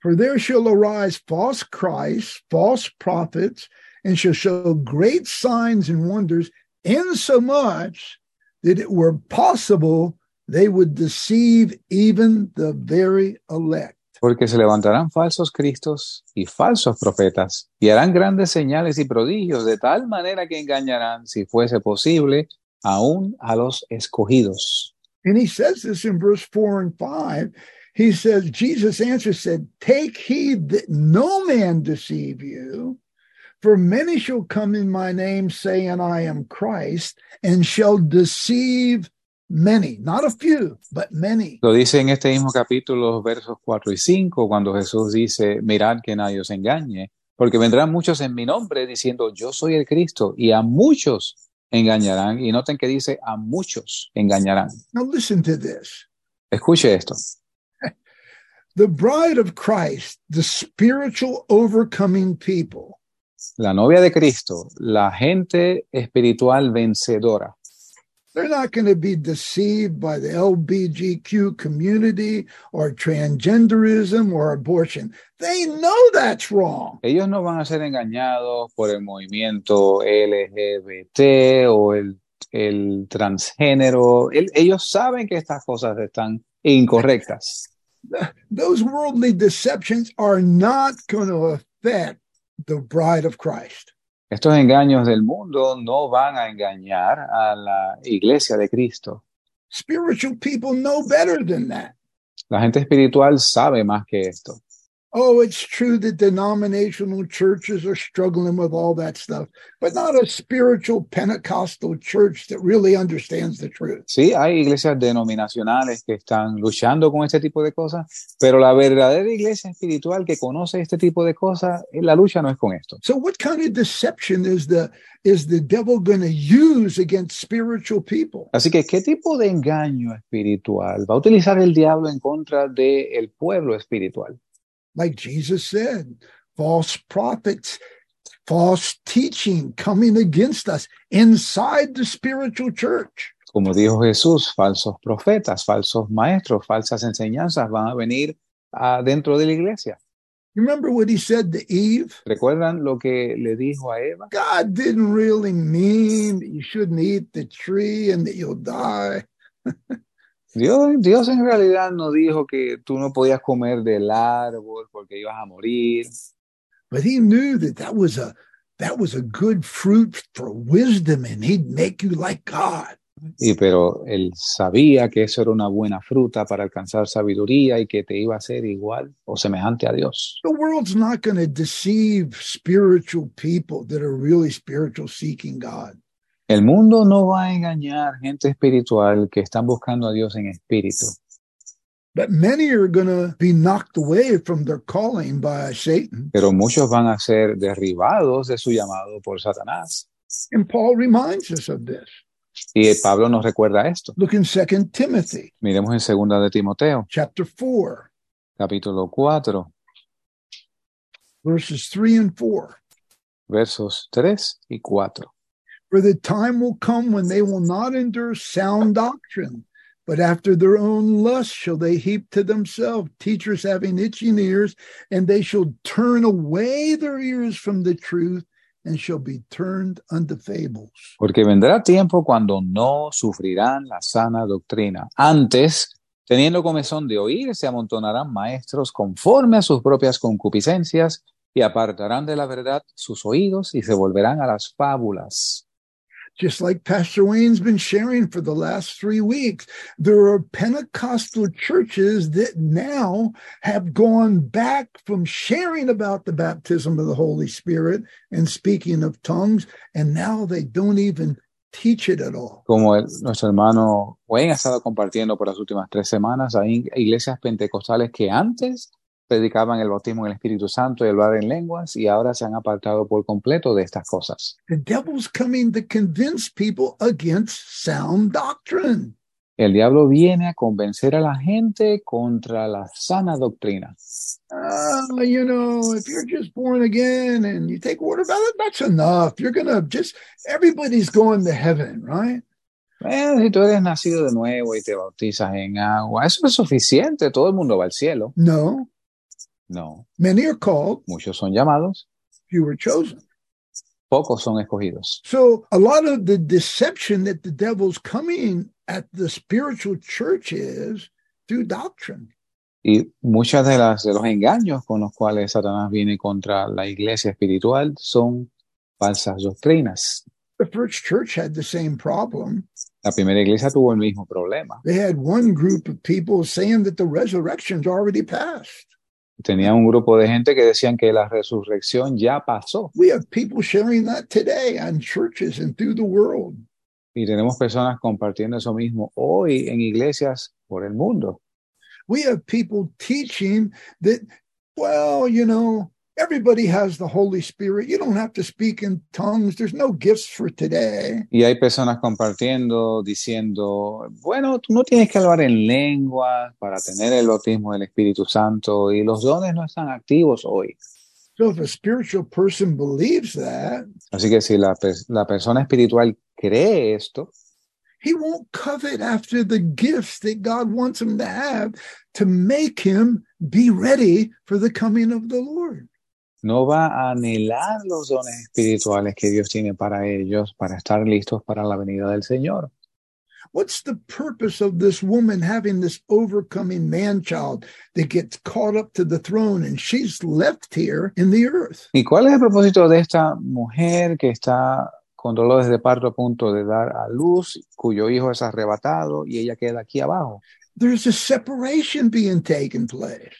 Speaker 3: For there shall arise false Christs, false prophets, and shall show great signs and wonders, insomuch that it were possible they would deceive even the very elect.
Speaker 2: Porque se levantarán falsos cristos y falsos profetas y harán grandes señales y prodigios de tal manera que engañarán, si fuese posible, aún a los escogidos.
Speaker 3: And he says this in verse 4 and 5. He says, Jesus answered, said, Take heed that no man deceive you, for many shall come in my name, saying, I am Christ, and shall deceive many, not a few, but many.
Speaker 2: Lo dice en este mismo capítulo, versos 4 y 5, cuando Jesús dice, mirad que nadie os engañe, porque vendrán muchos en mi nombre diciendo, yo soy el Cristo, y a muchos engañarán. Y noten que dice, a muchos engañarán.
Speaker 3: Now listen to this.
Speaker 2: Escuche esto.
Speaker 3: The bride of Christ, the spiritual overcoming people,
Speaker 2: La novia de Cristo, la gente espiritual vencedora,
Speaker 3: they're not going to be deceived by the LBGQ community or transgenderism or abortion. They know that's wrong.
Speaker 2: ellos no van a ser engañados por el movimiento LGBT o el, el transgénero. El- ellos saben que estas cosas están incorrectas.
Speaker 3: Those worldly deceptions are not going to affect the bride of Christ.
Speaker 2: Estos engaños del mundo no van a engañar a la iglesia de Cristo.
Speaker 3: Spiritual people know better than that.
Speaker 2: La gente espiritual sabe más que esto.
Speaker 3: Oh, it's true that denominational churches are struggling with all that stuff, but not a spiritual Pentecostal church that really understands the truth.
Speaker 2: Sí, hay iglesias denominacionales que están luchando con este tipo de cosas, pero la verdadera iglesia espiritual que conoce este tipo de cosas, eh, la lucha no es con esto.
Speaker 3: So what kind of deception is the is the devil going to use against spiritual people?
Speaker 2: Así que, ¿qué tipo de engaño espiritual va a utilizar el diablo en contra del pueblo espiritual?
Speaker 3: Like Jesus said, false prophets, false teaching coming against us inside the spiritual church.
Speaker 2: Como dijo Jesús, falsos profetas, falsos maestros, falsas enseñanzas van a venir ah, dentro de la iglesia.
Speaker 3: You remember what he said to Eve?
Speaker 2: ¿Recuerdan lo que le dijo a Eva?
Speaker 3: God didn't really mean that you shouldn't eat the tree and that you'll die. *laughs*
Speaker 2: Dios, Dios en realidad no dijo que tú no podías comer del árbol porque ibas a morir.
Speaker 3: But he knew that that was a that was a good fruit for wisdom and he'd make you like God.
Speaker 2: Y pero él sabía que eso era una buena fruta para alcanzar sabiduría y que te iba a hacer igual o semejante a Dios.
Speaker 3: The world's not going to deceive spiritual people that are really spiritual seeking God.
Speaker 2: El mundo no va a engañar gente espiritual que están buscando a Dios en espíritu,
Speaker 3: But many are going to be knocked away from their calling by Satan.
Speaker 2: pero muchos van a ser derribados de su llamado por Satanás.
Speaker 3: And Paul reminds us of this.
Speaker 2: Y Pablo nos recuerda esto.
Speaker 3: Look in 2 Timothy
Speaker 2: Miremos en segunda de Timoteo,
Speaker 3: chapter 4,
Speaker 2: capítulo 4,
Speaker 3: verses 3 and 4.
Speaker 2: versos 3 y 4.
Speaker 3: For the time will come when they will not endure sound doctrine, but after their own lust shall they heap to themselves teachers having itching ears, and they shall turn away their ears from the truth and shall be turned unto fables.
Speaker 2: Porque vendrá tiempo cuando no sufrirán la sana doctrina. Antes, teniendo comezón de oír, se amontonarán maestros conforme a sus propias concupiscencias y apartarán de la verdad sus oídos y se volverán a las fábulas.
Speaker 3: Just like Pastor Wayne's been sharing for the last three weeks, there are Pentecostal churches that now have gone back from sharing about the baptism of the Holy Spirit and speaking of tongues, and now they don't even teach it at all.
Speaker 2: Como el- nuestro hermano Wayne ha estado compartiendo por las últimas tres semanas, hay iglesias pentecostales que antes predicaban el bautismo en el Espíritu Santo y hablar en lenguas y ahora se han apartado por completo de estas cosas.
Speaker 3: The devil's coming to convince people against sound doctrine.
Speaker 2: El diablo viene a convencer a la gente contra la sana doctrina.
Speaker 3: Uh, you know, if you're just born again and you take water baptism, that's enough. You're gonna just everybody's going to heaven, right?
Speaker 2: Bueno, si tú eres nacido de nuevo y te bautizas en agua, eso es suficiente, todo el mundo va al cielo.
Speaker 3: No,
Speaker 2: No,
Speaker 3: many are called,
Speaker 2: muchos son llamados,
Speaker 3: few are chosen.
Speaker 2: pocos son escogidos.
Speaker 3: So a lot of the deception that the devil's coming at the spiritual church is through doctrine.
Speaker 2: Y muchas de las de los engaños con los cuales Satanás viene contra la iglesia espiritual son falsas doctrinas.
Speaker 3: The first church had the same problem.
Speaker 2: La primera iglesia tuvo el mismo problema.
Speaker 3: They had one group of people saying that the resurrection's already passed.
Speaker 2: Tenía un grupo de gente que decían que la resurrección ya pasó.
Speaker 3: We have people sharing that today on churches and through the world.
Speaker 2: Y tenemos personas compartiendo eso mismo hoy en iglesias por el mundo.
Speaker 3: We have people teaching that, well, you know, everybody has the Holy Spirit. You don't have to speak in tongues. There's no gifts for today.
Speaker 2: Y hay personas compartiendo, diciendo, bueno, tú no tienes que hablar en lenguas para tener el bautismo del Espíritu Santo y los dones no están activos hoy.
Speaker 3: So if a spiritual person believes that,
Speaker 2: Así que si la, la persona espiritual cree esto,
Speaker 3: he won't covet after the gifts that God wants him to have to make him be ready for the coming of the Lord.
Speaker 2: No va a anhelar los dones espirituales que Dios tiene para ellos para estar listos para la venida del Señor.
Speaker 3: What's the purpose of this woman having this overcoming man child that gets caught up to the throne and she's left here in the earth?
Speaker 2: ¿Y cuál es el propósito de esta mujer que está con dolores de parto a punto de dar a luz, cuyo hijo es arrebatado y ella queda aquí abajo?
Speaker 3: There's a separation being taken place.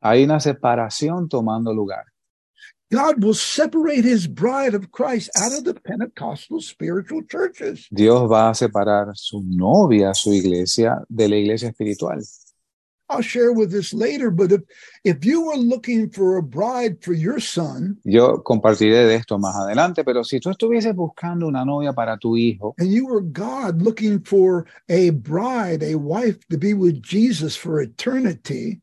Speaker 2: Hay una separación tomando lugar.
Speaker 3: God will separate his bride of Christ out of the Pentecostal spiritual churches.
Speaker 2: Dios va a separar su novia, su iglesia, de la iglesia espiritual.
Speaker 3: I'll share with this later, but if, if you were looking for a bride for your son
Speaker 2: Yo compartiré de esto más adelante, pero si tú estuvieses buscando una novia para tu hijo
Speaker 3: and you were God looking for a bride, a wife to be with Jesus for eternity,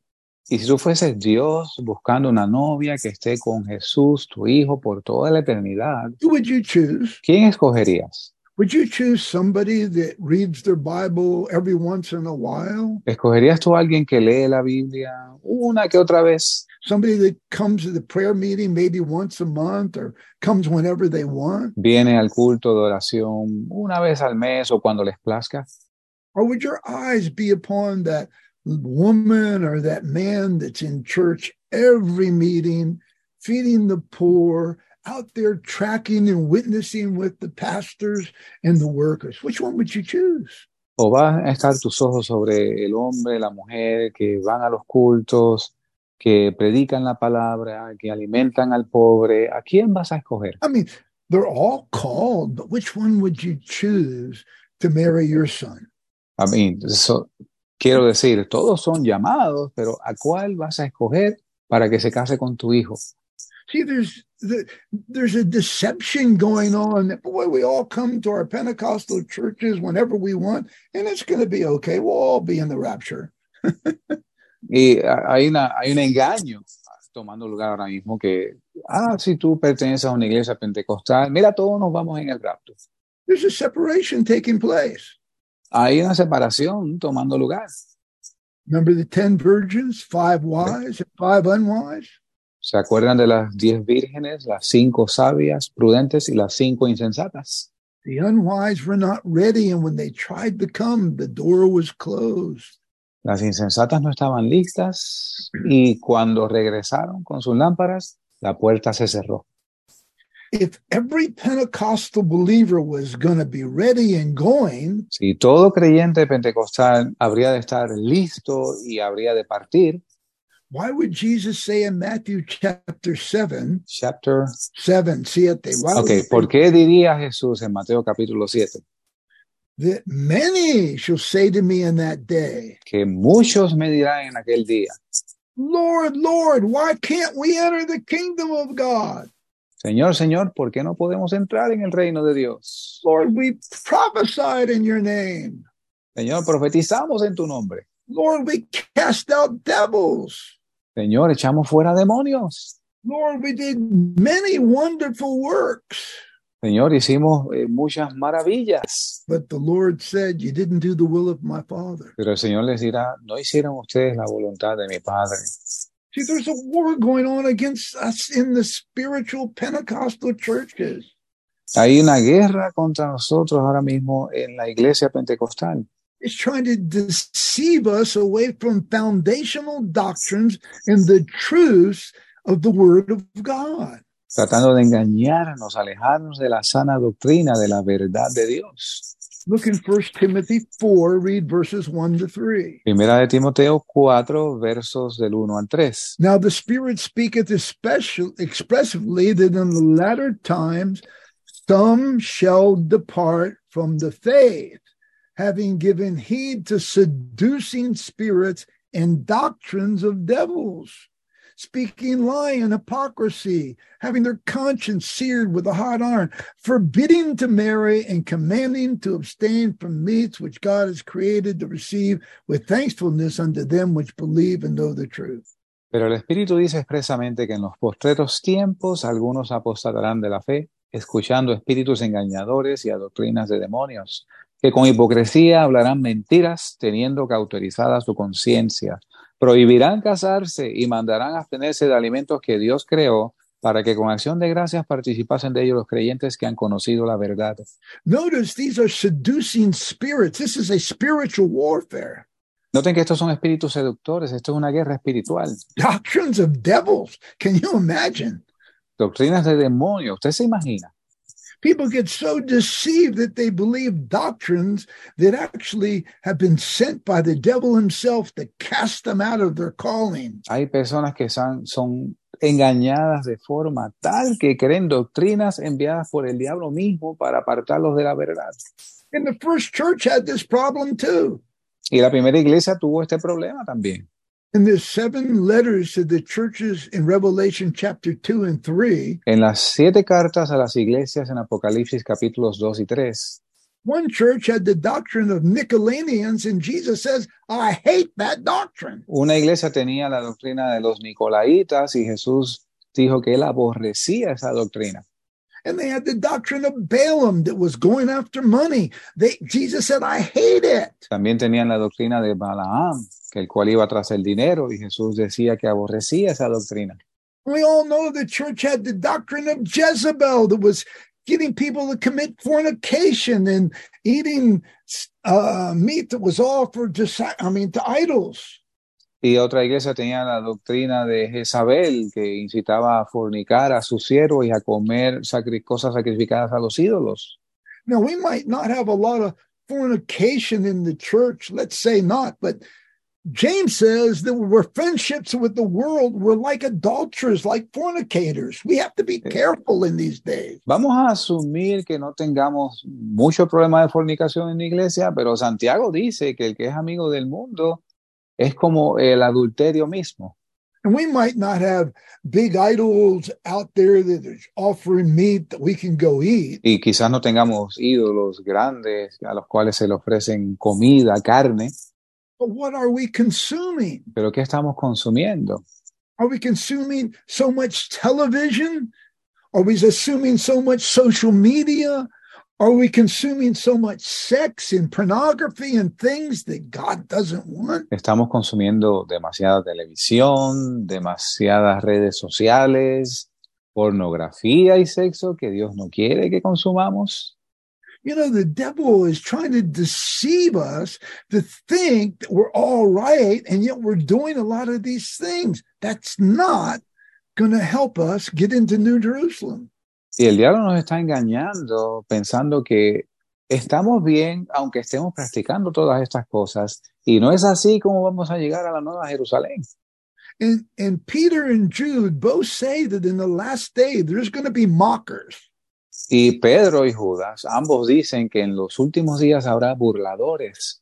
Speaker 2: y si tú fueses Dios buscando una novia que esté con Jesús, tu hijo, por toda la eternidad,
Speaker 3: would you choose?
Speaker 2: ¿quién escogerías?
Speaker 3: Would you choose somebody that reads their Bible every once in a while?
Speaker 2: ¿Escogerías tú a alguien que lee la Biblia una que otra vez?
Speaker 3: Somebody that comes to the prayer meeting maybe once a month or comes whenever they want?
Speaker 2: ¿Viene al culto de oración una vez al mes o cuando les plazca?
Speaker 3: Or would your eyes be upon that woman or that man that's in church every meeting, feeding the poor, out there tracking and witnessing with the pastors and the workers? Which one would you choose?
Speaker 2: ¿O van a estar tus ojos sobre el hombre, la mujer, que van a los cultos, que predican la palabra, que alimentan al pobre? ¿A quién vas a escoger?
Speaker 3: I mean, they're all called, but which one would you choose to marry your son?
Speaker 2: I mean, eso, quiero decir, todos son llamados, pero ¿a cuál vas a escoger para que se case con tu hijo?
Speaker 3: See, there's the, there's a deception going on that boy, we all come to our Pentecostal churches whenever we want, and it's going to be okay. We'll all be in the rapture. *laughs*
Speaker 2: Y hay, una, hay un engaño tomando lugar ahora mismo que, ah, si tú perteneces a una iglesia pentecostal, mira, todos nos vamos en el rapto.
Speaker 3: There's a separation taking place.
Speaker 2: Hay una separación tomando lugar.
Speaker 3: Remember the ten virgins, five wise and five unwise.
Speaker 2: ¿Se acuerdan de las diez vírgenes, las cinco sabias, prudentes y las cinco insensatas?
Speaker 3: The unwise were not ready, and when they tried to come, the door was closed.
Speaker 2: Las insensatas no estaban listas y cuando regresaron con sus lámparas, la puerta se cerró. Si todo creyente pentecostal habría de estar listo y habría de partir,
Speaker 3: why would Jesus say in Matthew chapter 7,
Speaker 2: chapter
Speaker 3: 7, siete, why would
Speaker 2: Ok,
Speaker 3: say
Speaker 2: ¿por qué diría Jesús en Mateo capítulo 7
Speaker 3: that many shall say to me in that day,
Speaker 2: que muchos me dirán en aquel día,
Speaker 3: Lord, Lord, why can't we enter the kingdom of God?
Speaker 2: Señor, Señor, ¿por qué no podemos entrar en el reino de Dios?
Speaker 3: Lord, we prophesied in your name.
Speaker 2: Señor, profetizamos en tu nombre.
Speaker 3: Lord, we cast out devils.
Speaker 2: Señor, echamos fuera demonios.
Speaker 3: Lord, we did many wonderful works.
Speaker 2: Señor, hicimos eh, muchas maravillas.
Speaker 3: But the Lord said, You didn't do the will of my Father.
Speaker 2: Pero el Señor les dirá, no hicieron ustedes la voluntad de mi Padre.
Speaker 3: See, there's a war going on against us in the spiritual Pentecostal churches.
Speaker 2: Hay una guerra contra nosotros ahora mismo en la iglesia pentecostal.
Speaker 3: It's trying to deceive us away from foundational doctrines and the truths of the Word of God.
Speaker 2: tratando de engañarnos, alejarnos de la sana doctrina, de la verdad de Dios.
Speaker 3: Look in 1 Timothy 4, read verses 1 to 3.
Speaker 2: Primera de Timoteo 4, versos del 1 al 3.
Speaker 3: Now the Spirit speaketh especial, expressively that in the latter times some shall depart from the faith, having given heed to seducing spirits and doctrines of devils, speaking lie and hypocrisy, having their conscience seared with a hot iron, forbidding to marry and commanding to abstain from meats which God has created to receive with thankfulness unto them which believe and know the truth.
Speaker 2: Pero el Espíritu dice expresamente que en los postreros tiempos algunos apostatarán de la fe, escuchando espíritus engañadores y a doctrinas de demonios, que con hipocresía hablarán mentiras, teniendo cauterizada su conciencia. Prohibirán casarse y mandarán abstenerse de alimentos que Dios creó para que con acción de gracias participasen de ellos los creyentes que han conocido la verdad.
Speaker 3: Notice these are seducing spirits. This is a spiritual warfare.
Speaker 2: Noten que estos son espíritus seductores, esto es una guerra espiritual.
Speaker 3: Doctrines of devils. Can you imagine?
Speaker 2: Doctrinas de demonios, ¿usted se imagina?
Speaker 3: People get so deceived that they believe doctrines that actually have been sent by the devil himself to cast them out of their calling.
Speaker 2: Hay personas que son, son engañadas de forma tal que creen doctrinas enviadas por el diablo mismo para apartarlos de la verdad.
Speaker 3: And the first church had this problem too.
Speaker 2: Y la primera iglesia tuvo este problema también.
Speaker 3: In the seven letters to the churches in Revelation chapter 2 and 3,
Speaker 2: En las siete cartas a las iglesias en Apocalipsis capítulos 2 y 3,
Speaker 3: one church had the doctrine of Nicolaitans, and Jesus says, I hate that doctrine.
Speaker 2: una iglesia tenía la doctrina de los Nicolaitas y Jesús dijo que él aborrecía esa doctrina.
Speaker 3: And they had the doctrine of Balaam that was going after money. They, Jesus said, I hate it.
Speaker 2: También tenían la doctrina de Balaam, que el cual iba tras el dinero y Jesús decía que aborrecía esa doctrina.
Speaker 3: We all know the church had the doctrine of Jezebel that was getting people to commit fornication and eating uh, meat that was offered to, I mean, to idols.
Speaker 2: Y otra iglesia tenía la doctrina de Jezabel, que incitaba a fornicar a sus siervos y a comer sacri- cosas sacrificadas a los ídolos.
Speaker 3: Now, we might not have a lot of fornication in the church, let's say not, but James says that we're friendships with the world. We're like adulterers, like fornicators. We have to be eh. careful in these days.
Speaker 2: Vamos a asumir que no tengamos mucho problema de fornicación en la iglesia, pero Santiago dice que el que es amigo del mundo es como el adulterio mismo.
Speaker 3: And we might not have big idols out there that are offering meat that we can go eat.
Speaker 2: Y quizás no tengamos ídolos grandes a los cuales se le ofrecen comida, carne,
Speaker 3: what are we consuming?
Speaker 2: pero ¿qué estamos consumiendo?
Speaker 3: Are we consuming so much television? Are we consuming so much social media? Are we consuming so much sex and pornography and things that God doesn't want?
Speaker 2: Estamos consumiendo demasiada televisión, demasiadas redes sociales, pornografía y sexo que Dios no quiere que consumamos.
Speaker 3: You know, the devil is trying to deceive us to think that we're all right, and yet we're doing a lot of these things. That's not going to help us get into New Jerusalem.
Speaker 2: Y el diablo nos está engañando pensando que estamos bien aunque estemos practicando todas estas cosas. Y no es así como vamos a llegar a la Nueva Jerusalén.
Speaker 3: And, and Peter and Jude both say that in the last day, there's going to be mockers.
Speaker 2: Y Pedro y Judas, ambos dicen que en los últimos días habrá burladores.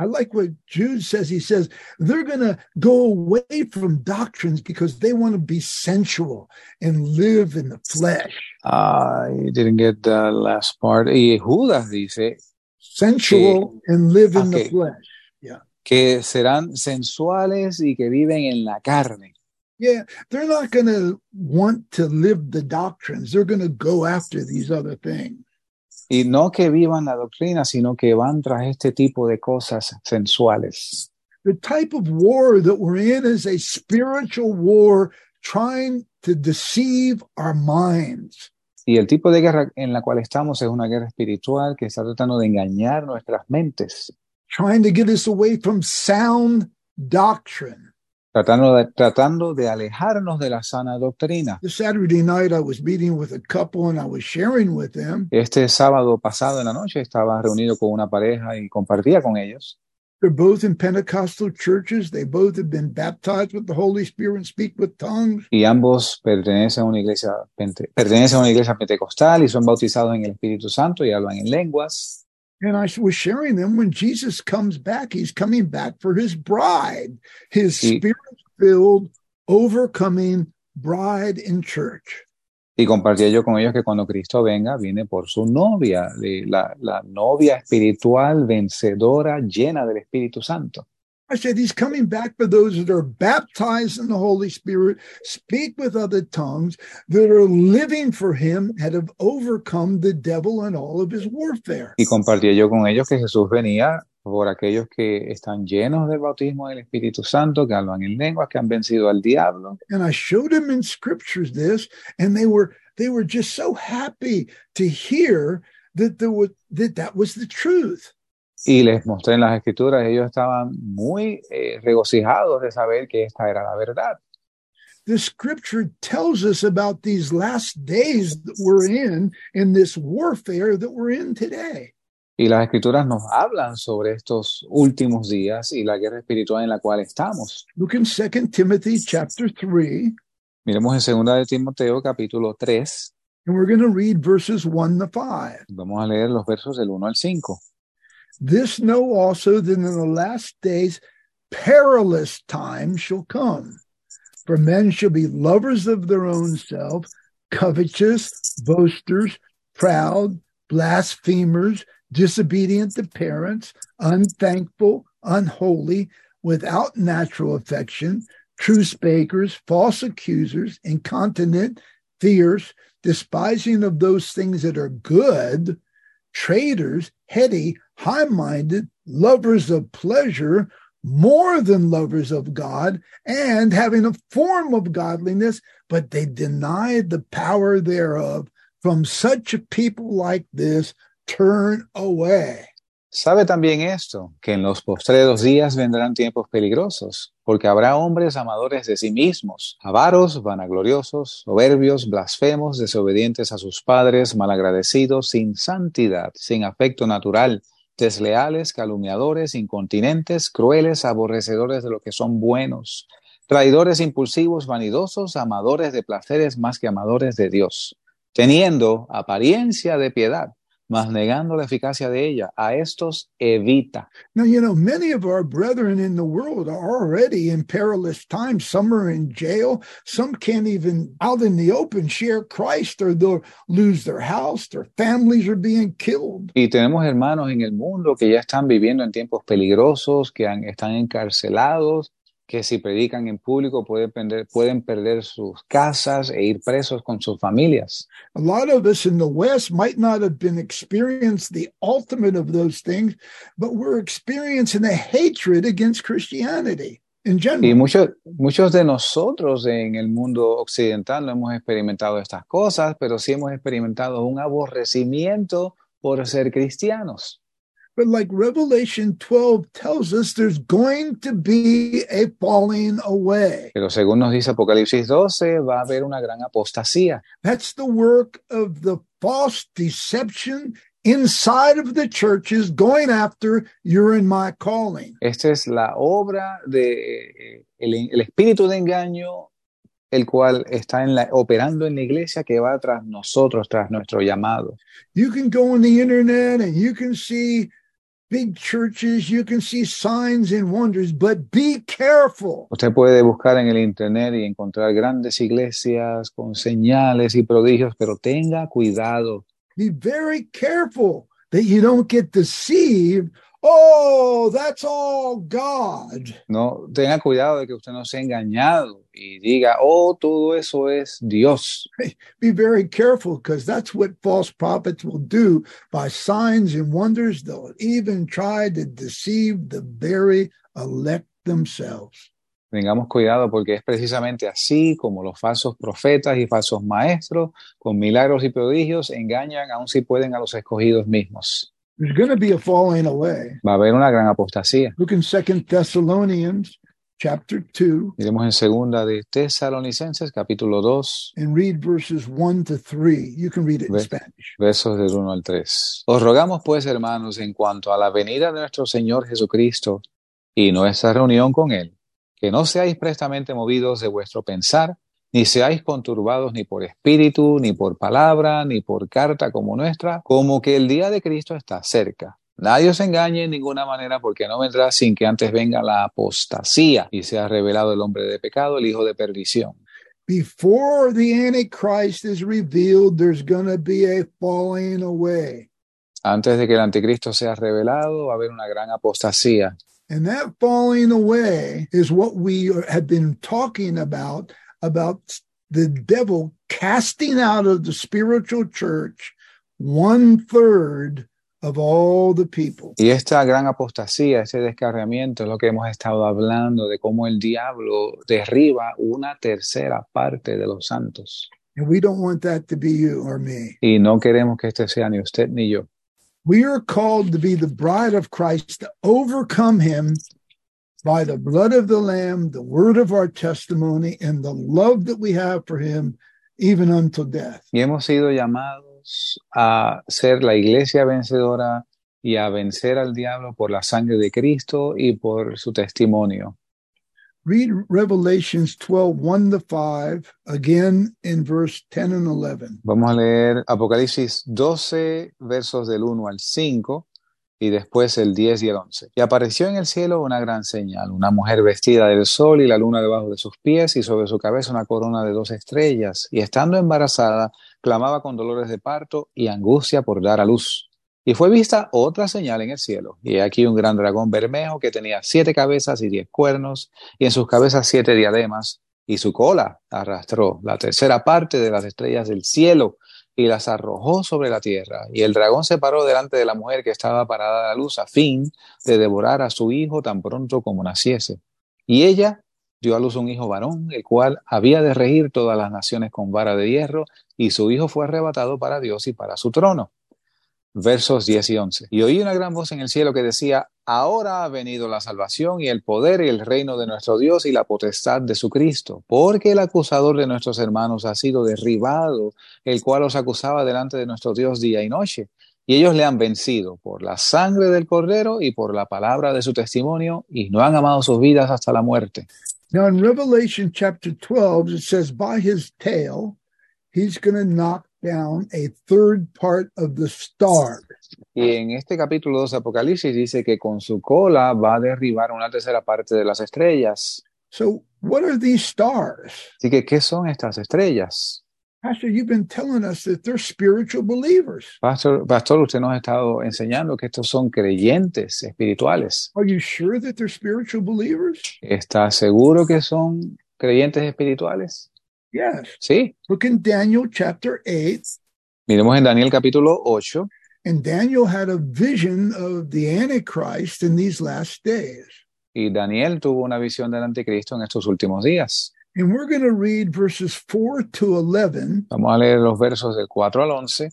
Speaker 3: I like what Jude says. He says they're going to go away from doctrines because they want to be sensual and live in the flesh.
Speaker 2: I didn't get the last part. Y Judas dice
Speaker 3: Sensual and live in
Speaker 2: Okay.
Speaker 3: the flesh.
Speaker 2: que serán sensuales y que viven en la carne.
Speaker 3: Yeah, they're not going to want to live the doctrines. They're going to go after these other things.
Speaker 2: Y no que vivan la doctrina, sino que van tras este tipo de cosas sensuales.
Speaker 3: The type of war that we're in is a spiritual war trying to deceive our minds.
Speaker 2: Y el tipo de guerra en la cual estamos es una guerra espiritual que está tratando de engañar nuestras mentes,
Speaker 3: trying to get us away from sound doctrine.
Speaker 2: Tratando de, tratando de alejarnos de la sana doctrina. Este sábado pasado en la noche estaba reunido con una pareja y compartía con ellos.
Speaker 3: They're both in Pentecostal churches. They both have been baptized with the Holy Spirit and speak with tongues.
Speaker 2: Y ambos pertenecen a una iglesia, pertenecen a una iglesia pentecostal y son bautizados en el Espíritu Santo y hablan en lenguas.
Speaker 3: And I was sharing them when Jesus comes back, he's coming back for his bride, his
Speaker 2: Y-
Speaker 3: spirit filled, overcoming bride in church.
Speaker 2: Y compartía yo con ellos que cuando Cristo venga, viene por su novia, la, la novia espiritual vencedora, llena del Espíritu Santo.
Speaker 3: I said, He's coming back for those that are baptized in the Holy Spirit, speak with other tongues, that are living for Him, and have overcome the devil and all of his warfare.
Speaker 2: Y compartía yo con ellos que Jesús venía por aquellos que están llenos del bautismo del Espíritu Santo, que hablan en lenguas, que han vencido al diablo.
Speaker 3: And I showed them in scriptures this, and they were they were just so happy to hear that there was that that was the truth.
Speaker 2: Y les mostré en las escrituras, ellos estaban muy eh, regocijados de saber que esta era la verdad.
Speaker 3: The scripture tells us about these last days that we're in, in this warfare that we're in today.
Speaker 2: Y las escrituras nos hablan sobre estos últimos días y la guerra espiritual en la cual estamos.
Speaker 3: Look in 2 Timothy chapter 3,
Speaker 2: Miremos en segunda de Timoteo capítulo 3,
Speaker 3: and we're going to read verses 1 to 5.
Speaker 2: vamos a leer los versos del 1 al 5.
Speaker 3: This know also that in the last days perilous times shall come. For men shall be lovers of their own self, covetous, boasters, proud, blasphemers, disobedient to parents, unthankful, unholy, without natural affection, truce breakers, false accusers, incontinent, fierce, despising of those things that are good, traitors, heady, high minded, lovers of pleasure, more than lovers of God, and having a form of godliness, but they deny the power thereof. From such a people like this, turn away.
Speaker 2: Sabe también esto, que en los postreros días vendrán tiempos peligrosos, porque habrá hombres amadores de sí mismos, avaros, vanagloriosos, soberbios, blasfemos, desobedientes a sus padres, malagradecidos, sin santidad, sin afecto natural, desleales, calumniadores, incontinentes, crueles, aborrecedores de lo que son buenos, traidores impulsivos, vanidosos, amadores de placeres más que amadores de Dios, teniendo apariencia de piedad mas negando la eficacia de ella. A estos evita.
Speaker 3: Now, you know, many of our brethren in the world are already in perilous times. Some are in jail. Some can't even out in the open share Christ or they'll lose their house. Their families are being killed.
Speaker 2: Y tenemos hermanos en el mundo que ya están viviendo en tiempos peligrosos, que han- están encarcelados, que si predican en público pueden perder, pueden perder sus casas e ir presos con sus familias.
Speaker 3: A lot of us in the West might not have been experienced the ultimate of those things, but we're experiencing a hatred against Christianity in
Speaker 2: Y
Speaker 3: general.
Speaker 2: muchos, muchos de nosotros en el mundo occidental no hemos experimentado estas cosas, pero sí hemos experimentado un aborrecimiento por ser cristianos.
Speaker 3: But like Revelation 12 tells us, there's going to be a falling away.
Speaker 2: Pero según nos dice Apocalipsis 12, va a haber una gran apostasía.
Speaker 3: That's the work of the false deception inside of the churches going after you're in my calling.
Speaker 2: Esta es la obra de eh, el, el espíritu de engaño, el cual está en la, operando en la iglesia que va tras nosotros, tras nuestro llamado.
Speaker 3: You can go on the internet and you can see big churches, you can see signs and wonders, but be careful.
Speaker 2: Usted puede buscar en el internet y encontrar grandes iglesias con señales y prodigios, pero tenga cuidado.
Speaker 3: Be very careful that you don't get deceived. Oh, that's all God.
Speaker 2: No, tenga cuidado de que usted no sea engañado y diga, oh, todo eso es Dios. *laughs*
Speaker 3: Be very careful because that's what false prophets will do by signs and wonders. They'll even try to deceive the very elect themselves.
Speaker 2: Tengamos cuidado porque es precisamente así como los falsos profetas y falsos maestros, con milagros y prodigios, engañan aun si pueden a los escogidos mismos.
Speaker 3: There's going to be a falling away.
Speaker 2: Va a haber una gran apostasía.
Speaker 3: Look in Second Thessalonians chapter 2
Speaker 2: Iremos en segunda de Tesalonicenses, capítulo 2,
Speaker 3: and read verses 1 to 3. You can read it in Spanish.
Speaker 2: versos del 1 al 3. Os rogamos pues, hermanos, en cuanto a la venida de nuestro Señor Jesucristo y nuestra reunión con Él, que no seáis prestamente movidos de vuestro pensar, ni seáis conturbados ni por espíritu, ni por palabra, ni por carta como nuestra, como que el día de Cristo está cerca. Nadie os engañe en ninguna manera, porque no vendrá sin que antes venga la apostasía y sea revelado el hombre de pecado, el hijo de perdición.
Speaker 3: Before the Antichrist is revealed, there's going to be a falling away.
Speaker 2: Antes de que el anticristo sea revelado, va a haber una gran apostasía.
Speaker 3: And that falling away is what we have been talking about about the devil casting out of the spiritual church one third of all the people.
Speaker 2: Y esta gran apostasía, este descarriamiento, es lo que hemos estado hablando de cómo el diablo derriba una tercera parte de los santos.
Speaker 3: And we don't want that to be you or me.
Speaker 2: Y no queremos que este sea ni usted ni yo.
Speaker 3: We are called to be the bride of Christ to overcome him by the blood of the Lamb, the word of our testimony, and the love that we have for him, even until death.
Speaker 2: Y hemos sido llamados a ser la iglesia vencedora y a vencer al diablo por la sangre de Cristo y por su testimonio.
Speaker 3: Read Revelations 12, 1 to 5, again in verse 10 and 11.
Speaker 2: Vamos a leer Apocalipsis 12, versos del 1 al 5 y después el 10 y el 11. Y apareció en el cielo una gran señal, una mujer vestida del sol y la luna debajo de sus pies y sobre su cabeza una corona de dos estrellas. Y estando embarazada, clamaba con dolores de parto y angustia por dar a luz. Y fue vista otra señal en el cielo, y aquí un gran dragón bermejo que tenía siete cabezas y diez cuernos, y en sus cabezas siete diademas, y su cola arrastró la tercera parte de las estrellas del cielo y las arrojó sobre la tierra. Y el dragón se paró delante de la mujer que estaba parada a la luz a fin de devorar a su hijo tan pronto como naciese. Y ella dio a luz un hijo varón, el cual había de regir todas las naciones con vara de hierro, y su hijo fue arrebatado para Dios y para su trono. Versos 10 y 11. Y oí una gran voz en el cielo que decía, ahora ha venido la salvación y el poder y el reino de nuestro Dios y la potestad de su Cristo, porque el acusador de nuestros hermanos ha sido derribado, el cual os acusaba delante de nuestro Dios día y noche. Y ellos le han vencido por la sangre del cordero y por la palabra de su testimonio, y no han amado sus vidas hasta la muerte.
Speaker 3: Now, in Revelation chapter 12, it says, by his tail, he's going to knock down a third part of the stars.
Speaker 2: Y en este capítulo 2 de Apocalipsis dice que con su cola va a derribar una tercera parte de las estrellas.
Speaker 3: So, what are these stars?
Speaker 2: Así que, ¿qué son estas estrellas?
Speaker 3: Pastor, you've been telling us that they're spiritual believers.
Speaker 2: Pastor, pastor, usted nos ha estado enseñando que estos son creyentes espirituales.
Speaker 3: Are you sure that they're spiritual believers?
Speaker 2: ¿Está seguro que son creyentes espirituales?
Speaker 3: Yes.
Speaker 2: Sí.
Speaker 3: Look in Daniel chapter 8.
Speaker 2: Miremos en Daniel capítulo 8.
Speaker 3: And Daniel had a vision of the Antichrist in these last days.
Speaker 2: Y Daniel tuvo una visión del anticristo en estos últimos días.
Speaker 3: And we're going to read verses 4 to 11
Speaker 2: Vamos a leer los versos del 4 al 11,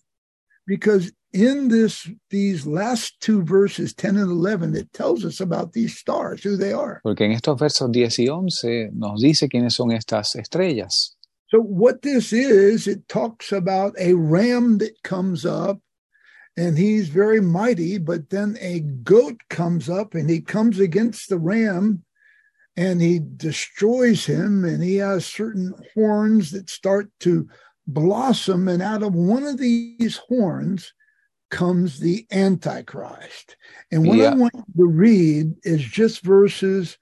Speaker 3: because in this these last two verses 10 and 11 it tells us about these stars who they are
Speaker 2: porque en estos versos 10 y 11 nos dice quiénes son estas estrellas.
Speaker 3: So what this is it talks about a ram that comes up and he's very mighty but then a goat comes up and he comes against the ram and he destroys him and he has certain horns that start to blossom and out of one of these horns comes the Antichrist. And what
Speaker 2: Yeah.
Speaker 3: I want you to read is just verses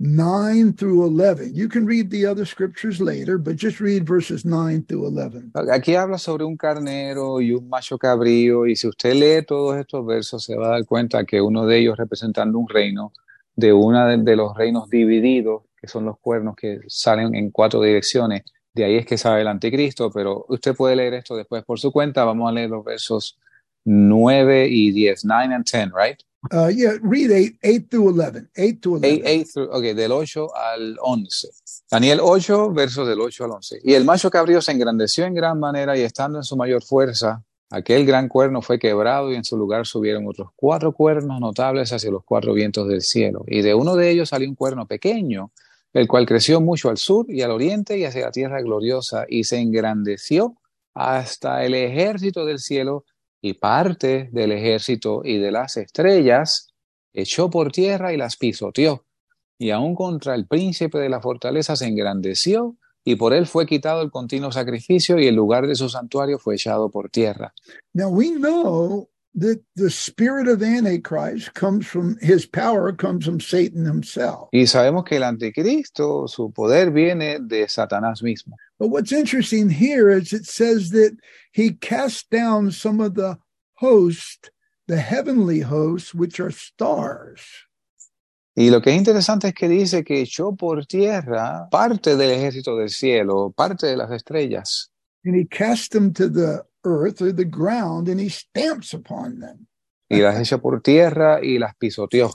Speaker 3: 9 through 11. You can read the other scriptures later, but just read verses 9 through 11.
Speaker 2: Aquí habla sobre un carnero y un macho cabrío, y si usted lee todos estos versos, se va a dar cuenta que uno de ellos representando un reino, de uno de, de los reinos divididos, que son los cuernos que salen en cuatro direcciones. De ahí es que sale el anticristo, pero usted puede leer esto después por su cuenta. Vamos a leer los versos 9 y 10, 9 and 10, right?
Speaker 3: Uh, yeah, read 8, 8 through 11. 8 to 11.
Speaker 2: 8, 8 through- ok, del 8 al 11. Daniel 8, versos del 8 al 11. Y el macho cabrío se engrandeció en gran manera y estando en su mayor fuerza, aquel gran cuerno fue quebrado y en su lugar subieron otros cuatro cuernos notables hacia los cuatro vientos del cielo. Y de uno de ellos salió un cuerno pequeño, el cual creció mucho al sur y al oriente y hacia la tierra gloriosa y se engrandeció hasta el ejército del cielo y parte del ejército y de las estrellas echó por tierra y las pisoteó. Y aun contra el príncipe de la fortaleza se engrandeció, y por él fue quitado el continuo sacrificio, y el lugar de su santuario fue echado por tierra.
Speaker 3: Now we know that the spirit of Antichrist comes from his power comes from Satan himself.
Speaker 2: Y sabemos que el anticristo, su poder viene de Satanás mismo.
Speaker 3: But what's interesting here is it says that he cast down some of the host, the heavenly hosts, which are stars.
Speaker 2: Y lo que es interesante es que dice que echó por tierra parte del ejército del cielo, parte de las estrellas,
Speaker 3: And he cast them to the earth or the ground and he stamps upon them.
Speaker 2: y las echó por tierra y las pisoteó.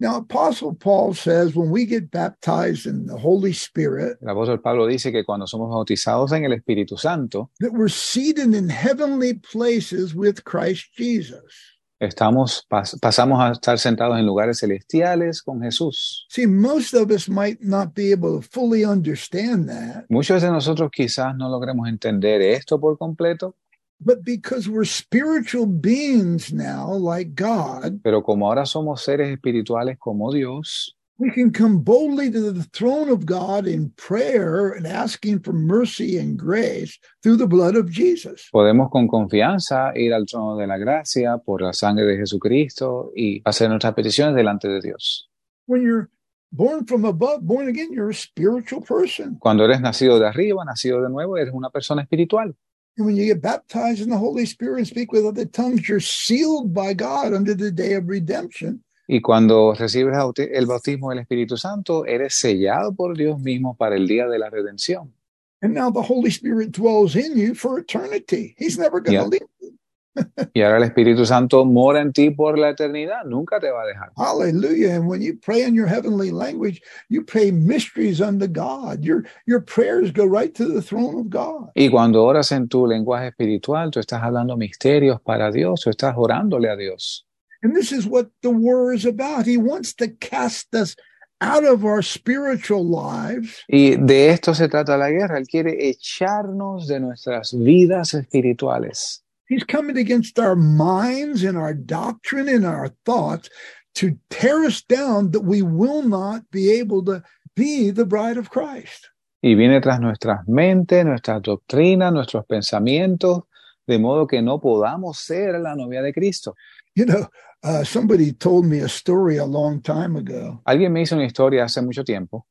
Speaker 3: Now, Apostle Paul says when we get baptized in the Holy Spirit,
Speaker 2: El apóstol Pablo dice que cuando somos bautizados en el Espíritu Santo,
Speaker 3: that we're seated in heavenly places with Christ Jesus.
Speaker 2: Estamos, pas- pasamos a estar sentados en lugares celestiales con Jesús.
Speaker 3: See, most of us might not be able to fully understand that,
Speaker 2: Muchos de nosotros quizás no logremos entender esto por completo,
Speaker 3: but because we're spiritual beings now, like God,
Speaker 2: pero como ahora somos seres espirituales como Dios,
Speaker 3: we can come boldly to the throne of God in prayer and asking for mercy and grace through the blood of Jesus.
Speaker 2: podemos con confianza ir al trono de la gracia por la sangre de Jesucristo y hacer nuestras peticiones delante de Dios.
Speaker 3: When you're born from above, born again, you're a spiritual person.
Speaker 2: Cuando eres nacido de arriba, nacido de nuevo, eres una persona espiritual.
Speaker 3: And when you get baptized in the Holy Spirit and speak with other tongues, you're sealed by God under the day of redemption.
Speaker 2: Y cuando recibes el bautismo del Espíritu Santo, eres sellado por Dios mismo para el día de la redención.
Speaker 3: And now the Holy Spirit dwells in you for eternity. He's never going to
Speaker 2: Yeah.
Speaker 3: leave you. *laughs*
Speaker 2: Y ahora el Espíritu Santo mora en ti por la eternidad, nunca te va a dejar.
Speaker 3: Hallelujah. And when you pray in your heavenly language, you pray mysteries unto God. Your your prayers go right to the throne of God.
Speaker 2: Y cuando oras en tu lenguaje espiritual, tú estás hablando misterios para Dios, o estás orándole a Dios.
Speaker 3: And this is what the war is about. He wants to cast us out of our spiritual lives
Speaker 2: Y de esto se trata la guerra. Él quiere echarnos de nuestras vidas espirituales.
Speaker 3: He's coming against our minds and our doctrine and our thoughts to tear us down that we will not be able to be the bride of Christ.
Speaker 2: Y viene tras nuestras mentes, nuestras doctrinas, nuestros pensamientos, de modo que no podamos ser la novia de Cristo.
Speaker 3: You know, uh, somebody told me a story a long time ago.
Speaker 2: Alguien me hizo una historia hace mucho tiempo.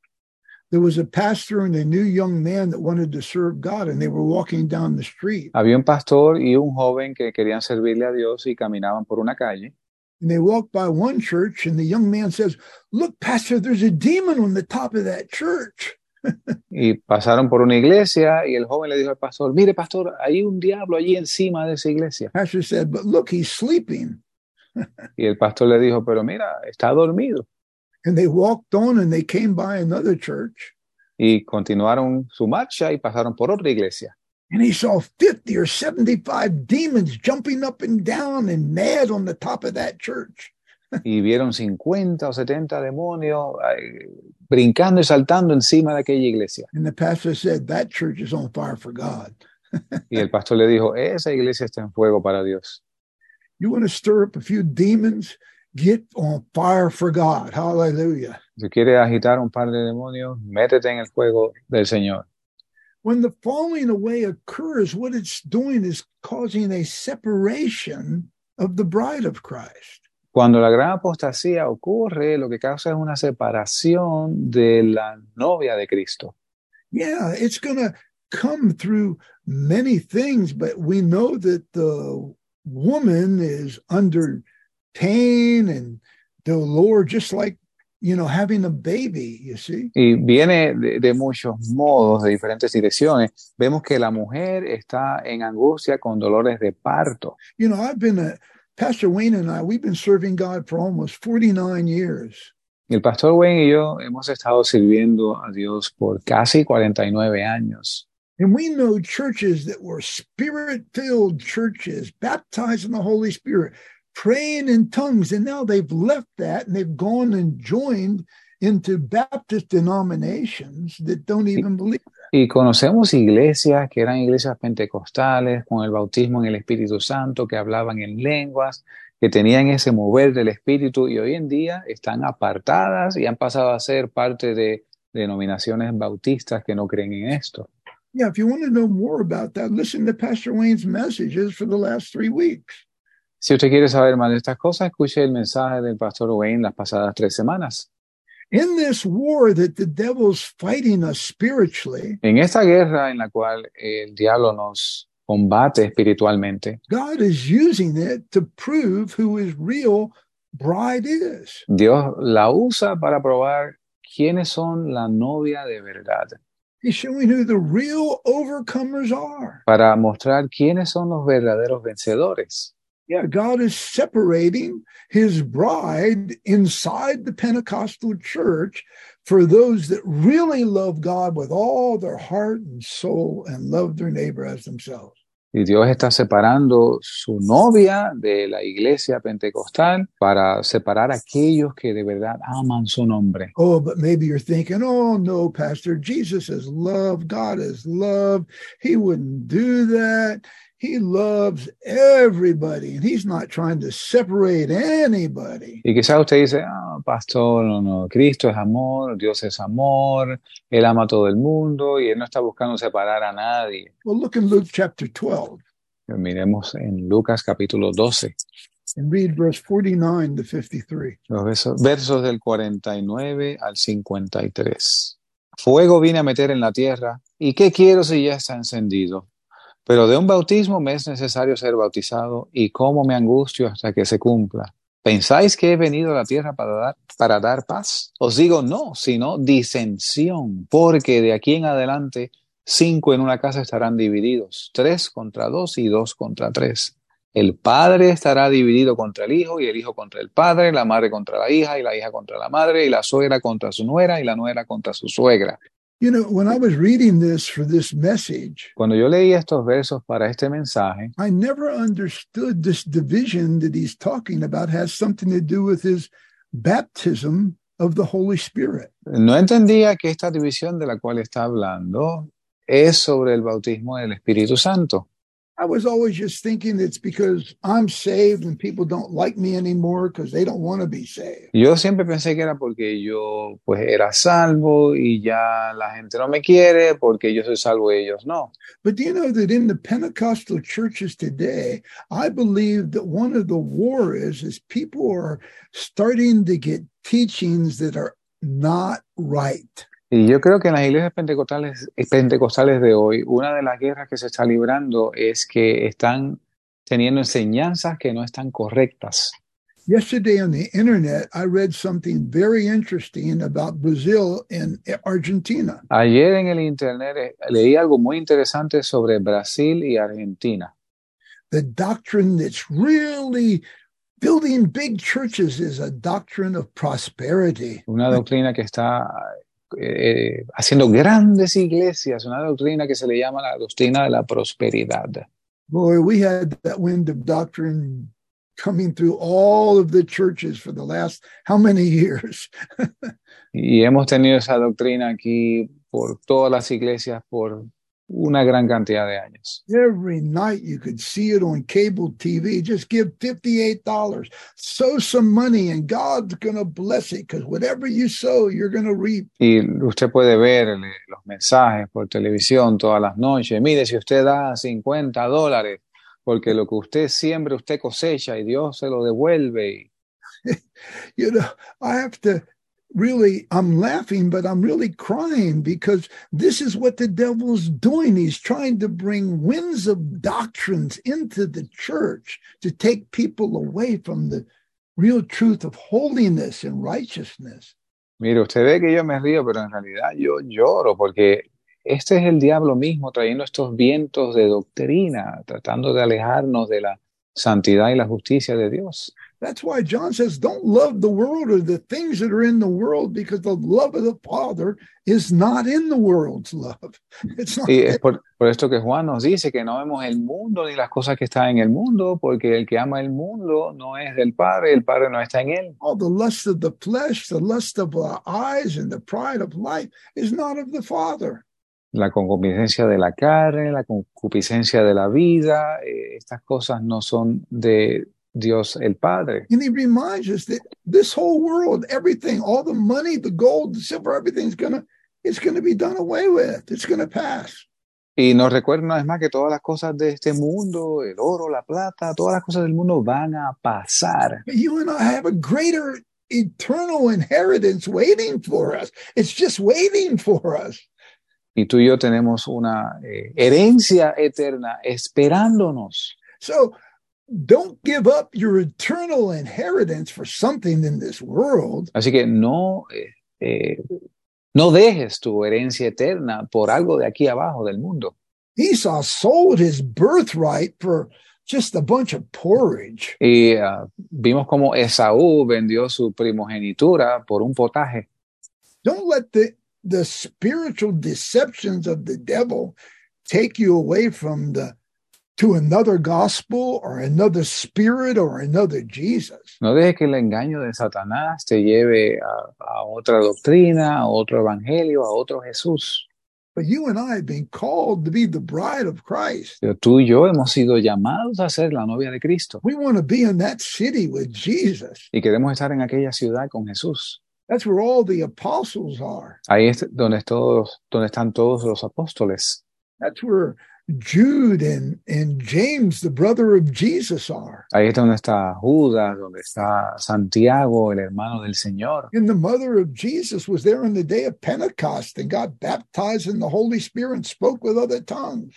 Speaker 3: There was a pastor and a new young man that wanted to serve God, and they were walking down the street.
Speaker 2: Había un pastor y un joven que querían servirle a Dios y caminaban por una calle.
Speaker 3: And they walked by one church, and the young man says, Look, Pastor, there's a demon on the top of that church. *laughs*
Speaker 2: Y pasaron por una iglesia y el joven le dijo al pastor, mire pastor, hay un diablo allí encima de esa iglesia.
Speaker 3: Pastor said, But look, he's sleeping. *laughs*
Speaker 2: Y el pastor le dijo, pero mira, está dormido.
Speaker 3: And they walked on and they came by another church.
Speaker 2: Y continuaron su marcha y pasaron por otra iglesia.
Speaker 3: And he saw 50 or 75 demons jumping up and down and mad on the top of that church.
Speaker 2: Y vieron 50 o 70 demonios ay, brincando y saltando encima de aquella iglesia.
Speaker 3: And the pastor said, That church is on fire for God.
Speaker 2: Y el pastor le dijo, esa iglesia está en fuego para Dios.
Speaker 3: You want to stir up a few demons? Get on fire for God. Hallelujah.
Speaker 2: Si quieres agitar un par de demonios, métete en el fuego del Señor.
Speaker 3: when the falling away occurs, what it's doing is causing a separation of the bride of Christ.
Speaker 2: Cuando la gran apostasía ocurre, lo que causa es una separación de la novia de Cristo.
Speaker 3: Yeah, it's going to come through many things, but we know that the woman is under pain and dolor, just like, you know, having a baby, you see.
Speaker 2: Y viene de, de muchos modos, de diferentes direcciones. Vemos que la mujer está en angustia con dolores de parto.
Speaker 3: You know, I've been a, Pastor Wayne and I, we've been serving God for almost 49 years.
Speaker 2: El pastor Wayne y yo hemos estado sirviendo a Dios por casi 49 años.
Speaker 3: And we know churches that were spirit filled churches, baptized in the Holy Spirit, praying in tongues. And now they've left that and they've gone and joined into Baptist denominations that don't even believe that.
Speaker 2: Y conocemos iglesias que eran iglesias pentecostales con el bautismo en el Espíritu Santo, que hablaban en lenguas, que tenían ese mover del Espíritu y hoy en día están apartadas y han pasado a ser parte de denominaciones bautistas que no creen en esto.
Speaker 3: Yeah, if you want to know more about that, listen to Pastor Wayne's messages for the last three weeks.
Speaker 2: Si usted quiere saber más de estas cosas, escuche el mensaje del pastor Wayne las pasadas tres semanas.
Speaker 3: In this war that the devil's fighting us spiritually,
Speaker 2: En esta guerra en la cual el diablo nos combate espiritualmente,
Speaker 3: God is using it to prove who his real bride is.
Speaker 2: Dios la usa para probar quiénes son la novia de verdad,
Speaker 3: He's showing who the real overcomers are.
Speaker 2: para mostrar quiénes son los verdaderos vencedores.
Speaker 3: Yeah, God is separating his bride inside the Pentecostal church for those that really love God with all their heart and soul and love their neighbor as themselves.
Speaker 2: Y Dios está separando su novia de la iglesia pentecostal para separar a aquellos que de verdad aman su nombre.
Speaker 3: Oh, but maybe you're thinking, oh, no, Pastor, Jesus is love. God is love. He wouldn't do that. He loves everybody, and he's not trying to separate anybody.
Speaker 2: Y quizás usted dice, ah, pastor, no, no, Cristo es amor, Dios es amor, Él ama a todo el mundo y Él no está buscando separar a nadie.
Speaker 3: Well, look in Luke chapter 12
Speaker 2: Miremos en Lucas capítulo 12,
Speaker 3: and read verse 49 to 53.
Speaker 2: los versos, versos del 49 al 53. Fuego vine a meter en la tierra, ¿y qué quiero si ya está encendido? Pero de un bautismo me es necesario ser bautizado, y cómo me angustio hasta que se cumpla. ¿Pensáis que he venido a la tierra para dar, para dar paz? Os digo no, sino disensión, porque de aquí en adelante cinco en una casa estarán divididos, tres contra dos y dos contra tres. El padre estará dividido contra el hijo y el hijo contra el padre, la madre contra la hija y la hija contra la madre y la suegra contra su nuera y la nuera contra su suegra.
Speaker 3: You know, when I was reading this for this message,
Speaker 2: Cuando yo leí estos versos para este mensaje,
Speaker 3: I never understood this division that he's talking about has something to do with his baptism of the Holy Spirit.
Speaker 2: no entendía que esta división de la cual está hablando es sobre el bautismo del Espíritu Santo.
Speaker 3: I was always just thinking it's because I'm saved and people don't like me anymore because they don't want to be saved.
Speaker 2: Yo siempre pensé que era porque yo pues era salvo y ya la gente no me quiere porque yo soy salvo y ellos no.
Speaker 3: But do you know that in the Pentecostal churches today, I believe that one of the war is is people are starting to get teachings that are not right.
Speaker 2: Y yo creo que en las iglesias pentecostales, pentecostales de hoy, una de las guerras que se está librando es que están teniendo enseñanzas que no están correctas.
Speaker 3: Yesterday on the internet, I read something very interesting about Brazil and Argentina.
Speaker 2: Ayer en el internet eh, leí algo muy interesante sobre Brasil y Argentina.
Speaker 3: The doctrine that's really building big churches is a doctrine of prosperity.
Speaker 2: Una doctrina que está eh, haciendo grandes iglesias, una doctrina que se le llama la doctrina de la prosperidad.
Speaker 3: Boy, we had that wind of doctrine coming through all of the churches for the last how many years? *laughs*
Speaker 2: Y hemos tenido esa doctrina aquí por todas las iglesias por una gran cantidad de años.
Speaker 3: Every night you could see it on cable TV. Just give $58. Sow some money and God's going to bless it because whatever you sow, you're going to reap.
Speaker 2: Y usted puede ver eh, los mensajes por televisión todas las noches. Mire, si usted da 50 dólares, porque lo que usted siembra, usted cosecha y Dios se lo devuelve. *laughs*
Speaker 3: you know, I have to really, I'm laughing, but I'm really crying because this is what the devil's doing. He's trying to bring winds of doctrines into the church to take people away from the real truth of holiness and righteousness.
Speaker 2: Mire, usted ve que yo me río, pero en realidad yo lloro porque este es el diablo mismo trayendo estos vientos de doctrina, tratando de alejarnos de la santidad y la justicia de Dios.
Speaker 3: That's why John says, don't love the world or the things that are in the world because the love of the Father is not in the world's love. *laughs* It's not
Speaker 2: y es por, por, esto que Juan nos dice que no vemos el mundo ni las cosas que están en el mundo, porque el que ama el mundo no es del Padre, el Padre no está en él.
Speaker 3: All the lust of the flesh, the lust of the eyes, and the pride of life is not of the Father.
Speaker 2: La concupiscencia de la carne, la concupiscencia de la vida, eh, estas cosas no son de, Dios el Padre.
Speaker 3: And he reminds us that this whole world, everything, all the money, the gold, the silver, everything's gonna, it's gonna be done away with. It's gonna pass.
Speaker 2: Y nos recuerda una vez más que todas las cosas de este mundo, el oro, la plata, todas las cosas del mundo van a pasar.
Speaker 3: But you and I have a greater eternal inheritance waiting for us. It's just waiting for us.
Speaker 2: Y tú y yo tenemos una eh, herencia eterna esperándonos.
Speaker 3: So don't give up your eternal inheritance for something in this world.
Speaker 2: Así que no, eh, eh, no dejes tu herencia eterna por algo de aquí abajo del mundo.
Speaker 3: Esau sold his birthright for just a bunch of porridge.
Speaker 2: Y uh, vimos como Esaú vendió su primogenitura por un potaje.
Speaker 3: Don't let the, the spiritual deceptions of the devil take you away from the to another gospel or another spirit or another Jesus.
Speaker 2: No dejes que el engaño de Satanás te lleve a, a, otra doctrina, a otro evangelio, a otro Jesús.
Speaker 3: But you and I have been called to be the bride of Christ.
Speaker 2: Pero tú y yo hemos sido llamados a ser la novia de Cristo.
Speaker 3: We want to be in that city with Jesus.
Speaker 2: Y queremos estar en aquella ciudad con Jesús.
Speaker 3: That's where all the apostles are.
Speaker 2: Ahí es donde todos, donde están todos los apóstoles.
Speaker 3: That's where Jude and, and James, the brother of Jesus, are.
Speaker 2: Ahí es donde está Judas, donde está Santiago, el hermano del Señor.
Speaker 3: And the mother of Jesus was there on the day of Pentecost and got baptized in the Holy Spirit and spoke with other tongues.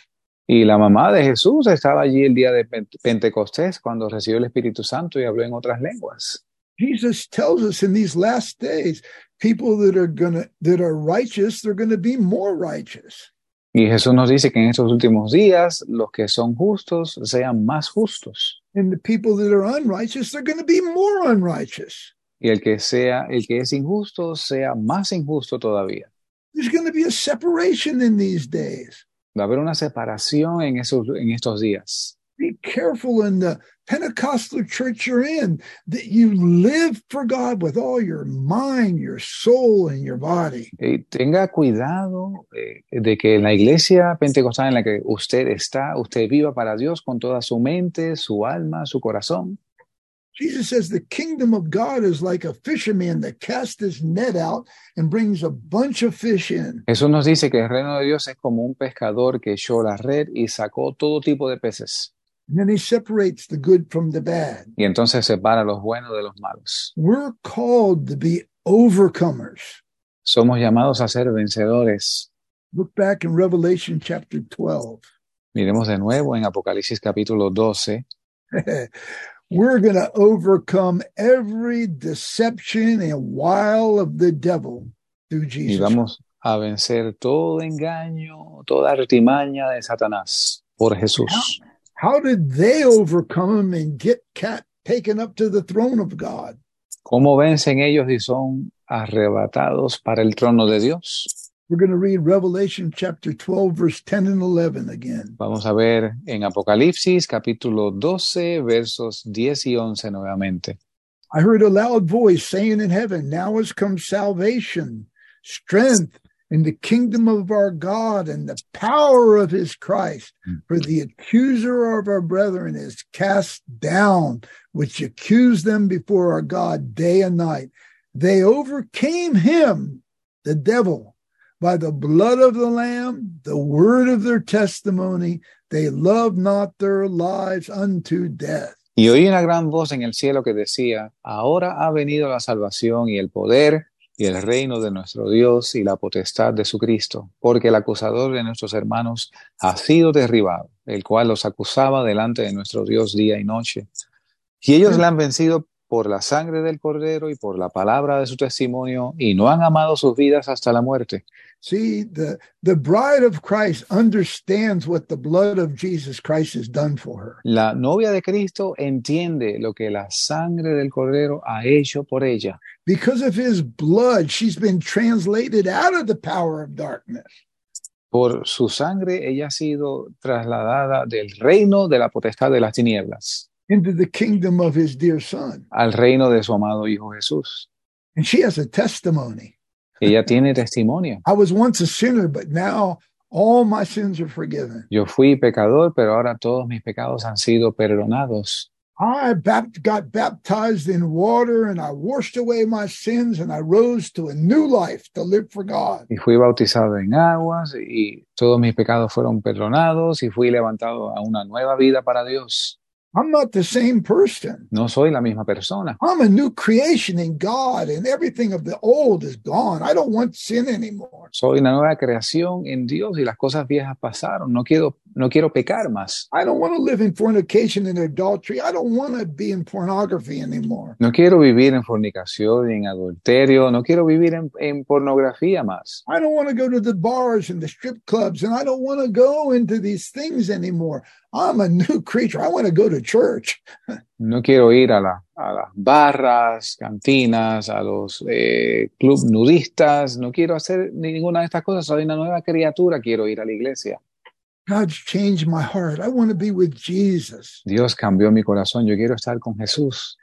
Speaker 2: Y la mamá de Jesús estaba allí el día de Pentecostés cuando recibió el Espíritu Santo y habló en otras lenguas.
Speaker 3: Jesus tells us in these last days, people that are gonna that are righteous, they're gonna be more righteous.
Speaker 2: Y Jesús nos dice que en estos últimos días los que son justos sean más justos.
Speaker 3: And the people that are unrighteous, they're going to be more unrighteous.
Speaker 2: Y el que sea, el que es injusto sea más injusto todavía.
Speaker 3: There's going to be a separation in these days.
Speaker 2: Va a haber una separación en esos en estos días.
Speaker 3: Be careful in the Pentecostal church you're in that you live for God with all your mind, your soul, and your body.
Speaker 2: Y tenga cuidado eh, de que en la iglesia pentecostal en la que usted está, usted viva para Dios con toda su mente, su alma, su corazón.
Speaker 3: Jesus says the kingdom of God is like a fisherman that casts his net out and brings a bunch of fish in.
Speaker 2: Jesús nos dice que el reino de Dios es como un pescador que echó la red y sacó todo tipo de peces.
Speaker 3: And then he separates the good from the bad.
Speaker 2: Y entonces separa los buenos de los malos.
Speaker 3: We're called to be overcomers.
Speaker 2: Somos llamados a ser vencedores.
Speaker 3: Look back in Revelation chapter 12.
Speaker 2: Miremos de nuevo en Apocalipsis capítulo 12. *laughs*
Speaker 3: We're going to overcome every deception and wile of the devil through
Speaker 2: Y
Speaker 3: Jesus.
Speaker 2: vamos a vencer todo engaño, toda artimaña de Satanás por Jesús.
Speaker 3: How did they overcome him and get cat taken up to the throne of God?
Speaker 2: ¿Cómo vencen ellos y son arrebatados para el trono de Dios?
Speaker 3: We're going to read Revelation chapter 12, verse 10 and 11 again.
Speaker 2: Vamos a ver en Apocalipsis capítulo 12 versos 10 y 11 nuevamente.
Speaker 3: I heard a loud voice saying in heaven, Now has come salvation, strength, in the kingdom of our God and the power of his Christ.
Speaker 2: Mm.
Speaker 3: For the accuser of our brethren is cast down, which accused them before our God day and night. They overcame him, the devil, by the blood of the Lamb, the word of their testimony. They loved not their lives unto death.
Speaker 2: Y oí una gran voz en el cielo que decía, ahora ha venido la salvación y el poder y el reino de nuestro Dios y la potestad de su Cristo, porque el acusador de nuestros hermanos ha sido derribado, el cual los acusaba delante de nuestro Dios día y noche. Y ellos le han vencido por la sangre del cordero y por la palabra de su testimonio, y no han amado sus vidas hasta la muerte.
Speaker 3: See, the, the bride of Christ understands what the blood of Jesus Christ has done for her.
Speaker 2: La novia de Cristo entiende lo que la sangre del cordero ha hecho por ella.
Speaker 3: Because of his blood, she's been translated out of the power of darkness
Speaker 2: Por su sangre ella ha sido trasladada del reino de la potestad de las tinieblas
Speaker 3: into the kingdom of his dear son.
Speaker 2: al reino de su amado Hijo Jesús.
Speaker 3: And she has a testimony.
Speaker 2: Ella tiene testimonio.
Speaker 3: I was once a sinner, but now all my sins are forgiven.
Speaker 2: Yo fui pecador, pero ahora todos mis pecados han sido perdonados.
Speaker 3: I got baptized in water and I washed away my sins and I rose to a new life to live for God.
Speaker 2: Y fui bautizado en aguas y todos mis pecados fueron perdonados y fui levantado a una nueva vida para Dios.
Speaker 3: I'm not the same person.
Speaker 2: No soy la misma persona.
Speaker 3: I'm a new creation in God and everything of the old is gone. I don't want sin anymore.
Speaker 2: Soy una nueva creación en Dios y las cosas viejas pasaron. No quiero, no quiero pecar más.
Speaker 3: I don't want to live in fornication and adultery. I don't want to be in pornography anymore.
Speaker 2: No quiero vivir en fornicación, y en adulterio. No quiero vivir en, en pornografía más.
Speaker 3: I don't want to go to the bars and the strip clubs and I don't want to go into these things anymore. I'm a new creature. I want to go to church.
Speaker 2: No quiero ir a, la- a las barras, cantinas, a los eh, clubs nudistas. No quiero hacer ninguna de estas cosas. Soy una nueva criatura. Quiero ir a la iglesia.
Speaker 3: God's changed my heart. I want to be with Jesus.
Speaker 2: Dios cambió mi corazón. Yo quiero estar con Jesús.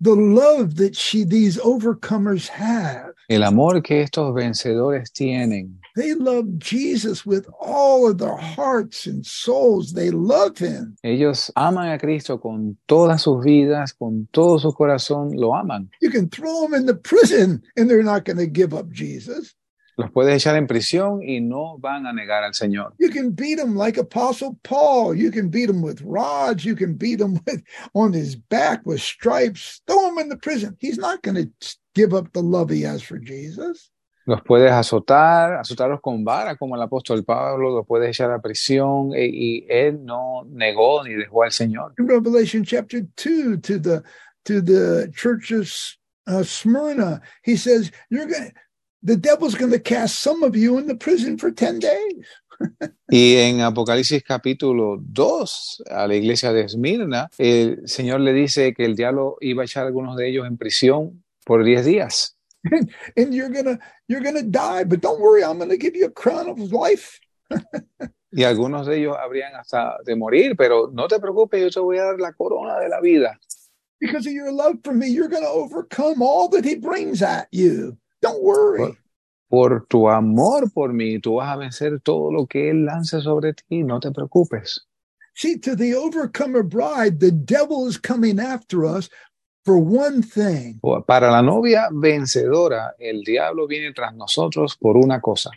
Speaker 3: The love that she these overcomers have.
Speaker 2: El amor que estos vencedores tienen.
Speaker 3: They love Jesus with all of their hearts and souls. They love him.
Speaker 2: Ellos aman a Cristo con todas sus vidas, con todo su corazón. Lo aman.
Speaker 3: You can throw them in the prison and they're not going to give up Jesus.
Speaker 2: Los puedes echar en prisión y no van a negar al Señor.
Speaker 3: You can beat him like Apostle Paul. You can beat him with rods. You can beat him with on his back with stripes. Throw him in the prison. He's not going to give up the love he has for Jesus.
Speaker 2: Los puedes azotar, azotarlos con vara, como el apóstol Pablo, los puedes echar a prisión e- y él no negó ni dejó al Señor.
Speaker 3: In Revelation chapter two, to the to the church of uh, Smyrna, he says, "You're going. The devil's going to cast some of you in the prison for ten days."
Speaker 2: Y en Apocalipsis capítulo 2, a la iglesia de Esmirna, el Señor le dice que el diablo iba a echar a algunos de ellos en prisión por 10 días.
Speaker 3: and you're gonna you're gonna die, but don't worry, I'm going to give you a crown of life.
Speaker 2: Y algunos de ellos habrían hasta de morir, pero no te preocupes, yo te voy a dar la corona de la vida.
Speaker 3: Because of your love for me, you're going to overcome all that he brings at you. Don't worry.
Speaker 2: Por tu amor por mí, tú vas a vencer todo lo que Él lance sobre ti, no te preocupes.
Speaker 3: See, to the overcomer bride, the devil is coming after us for one thing.
Speaker 2: Para la novia vencedora, el diablo viene tras nosotros por una cosa,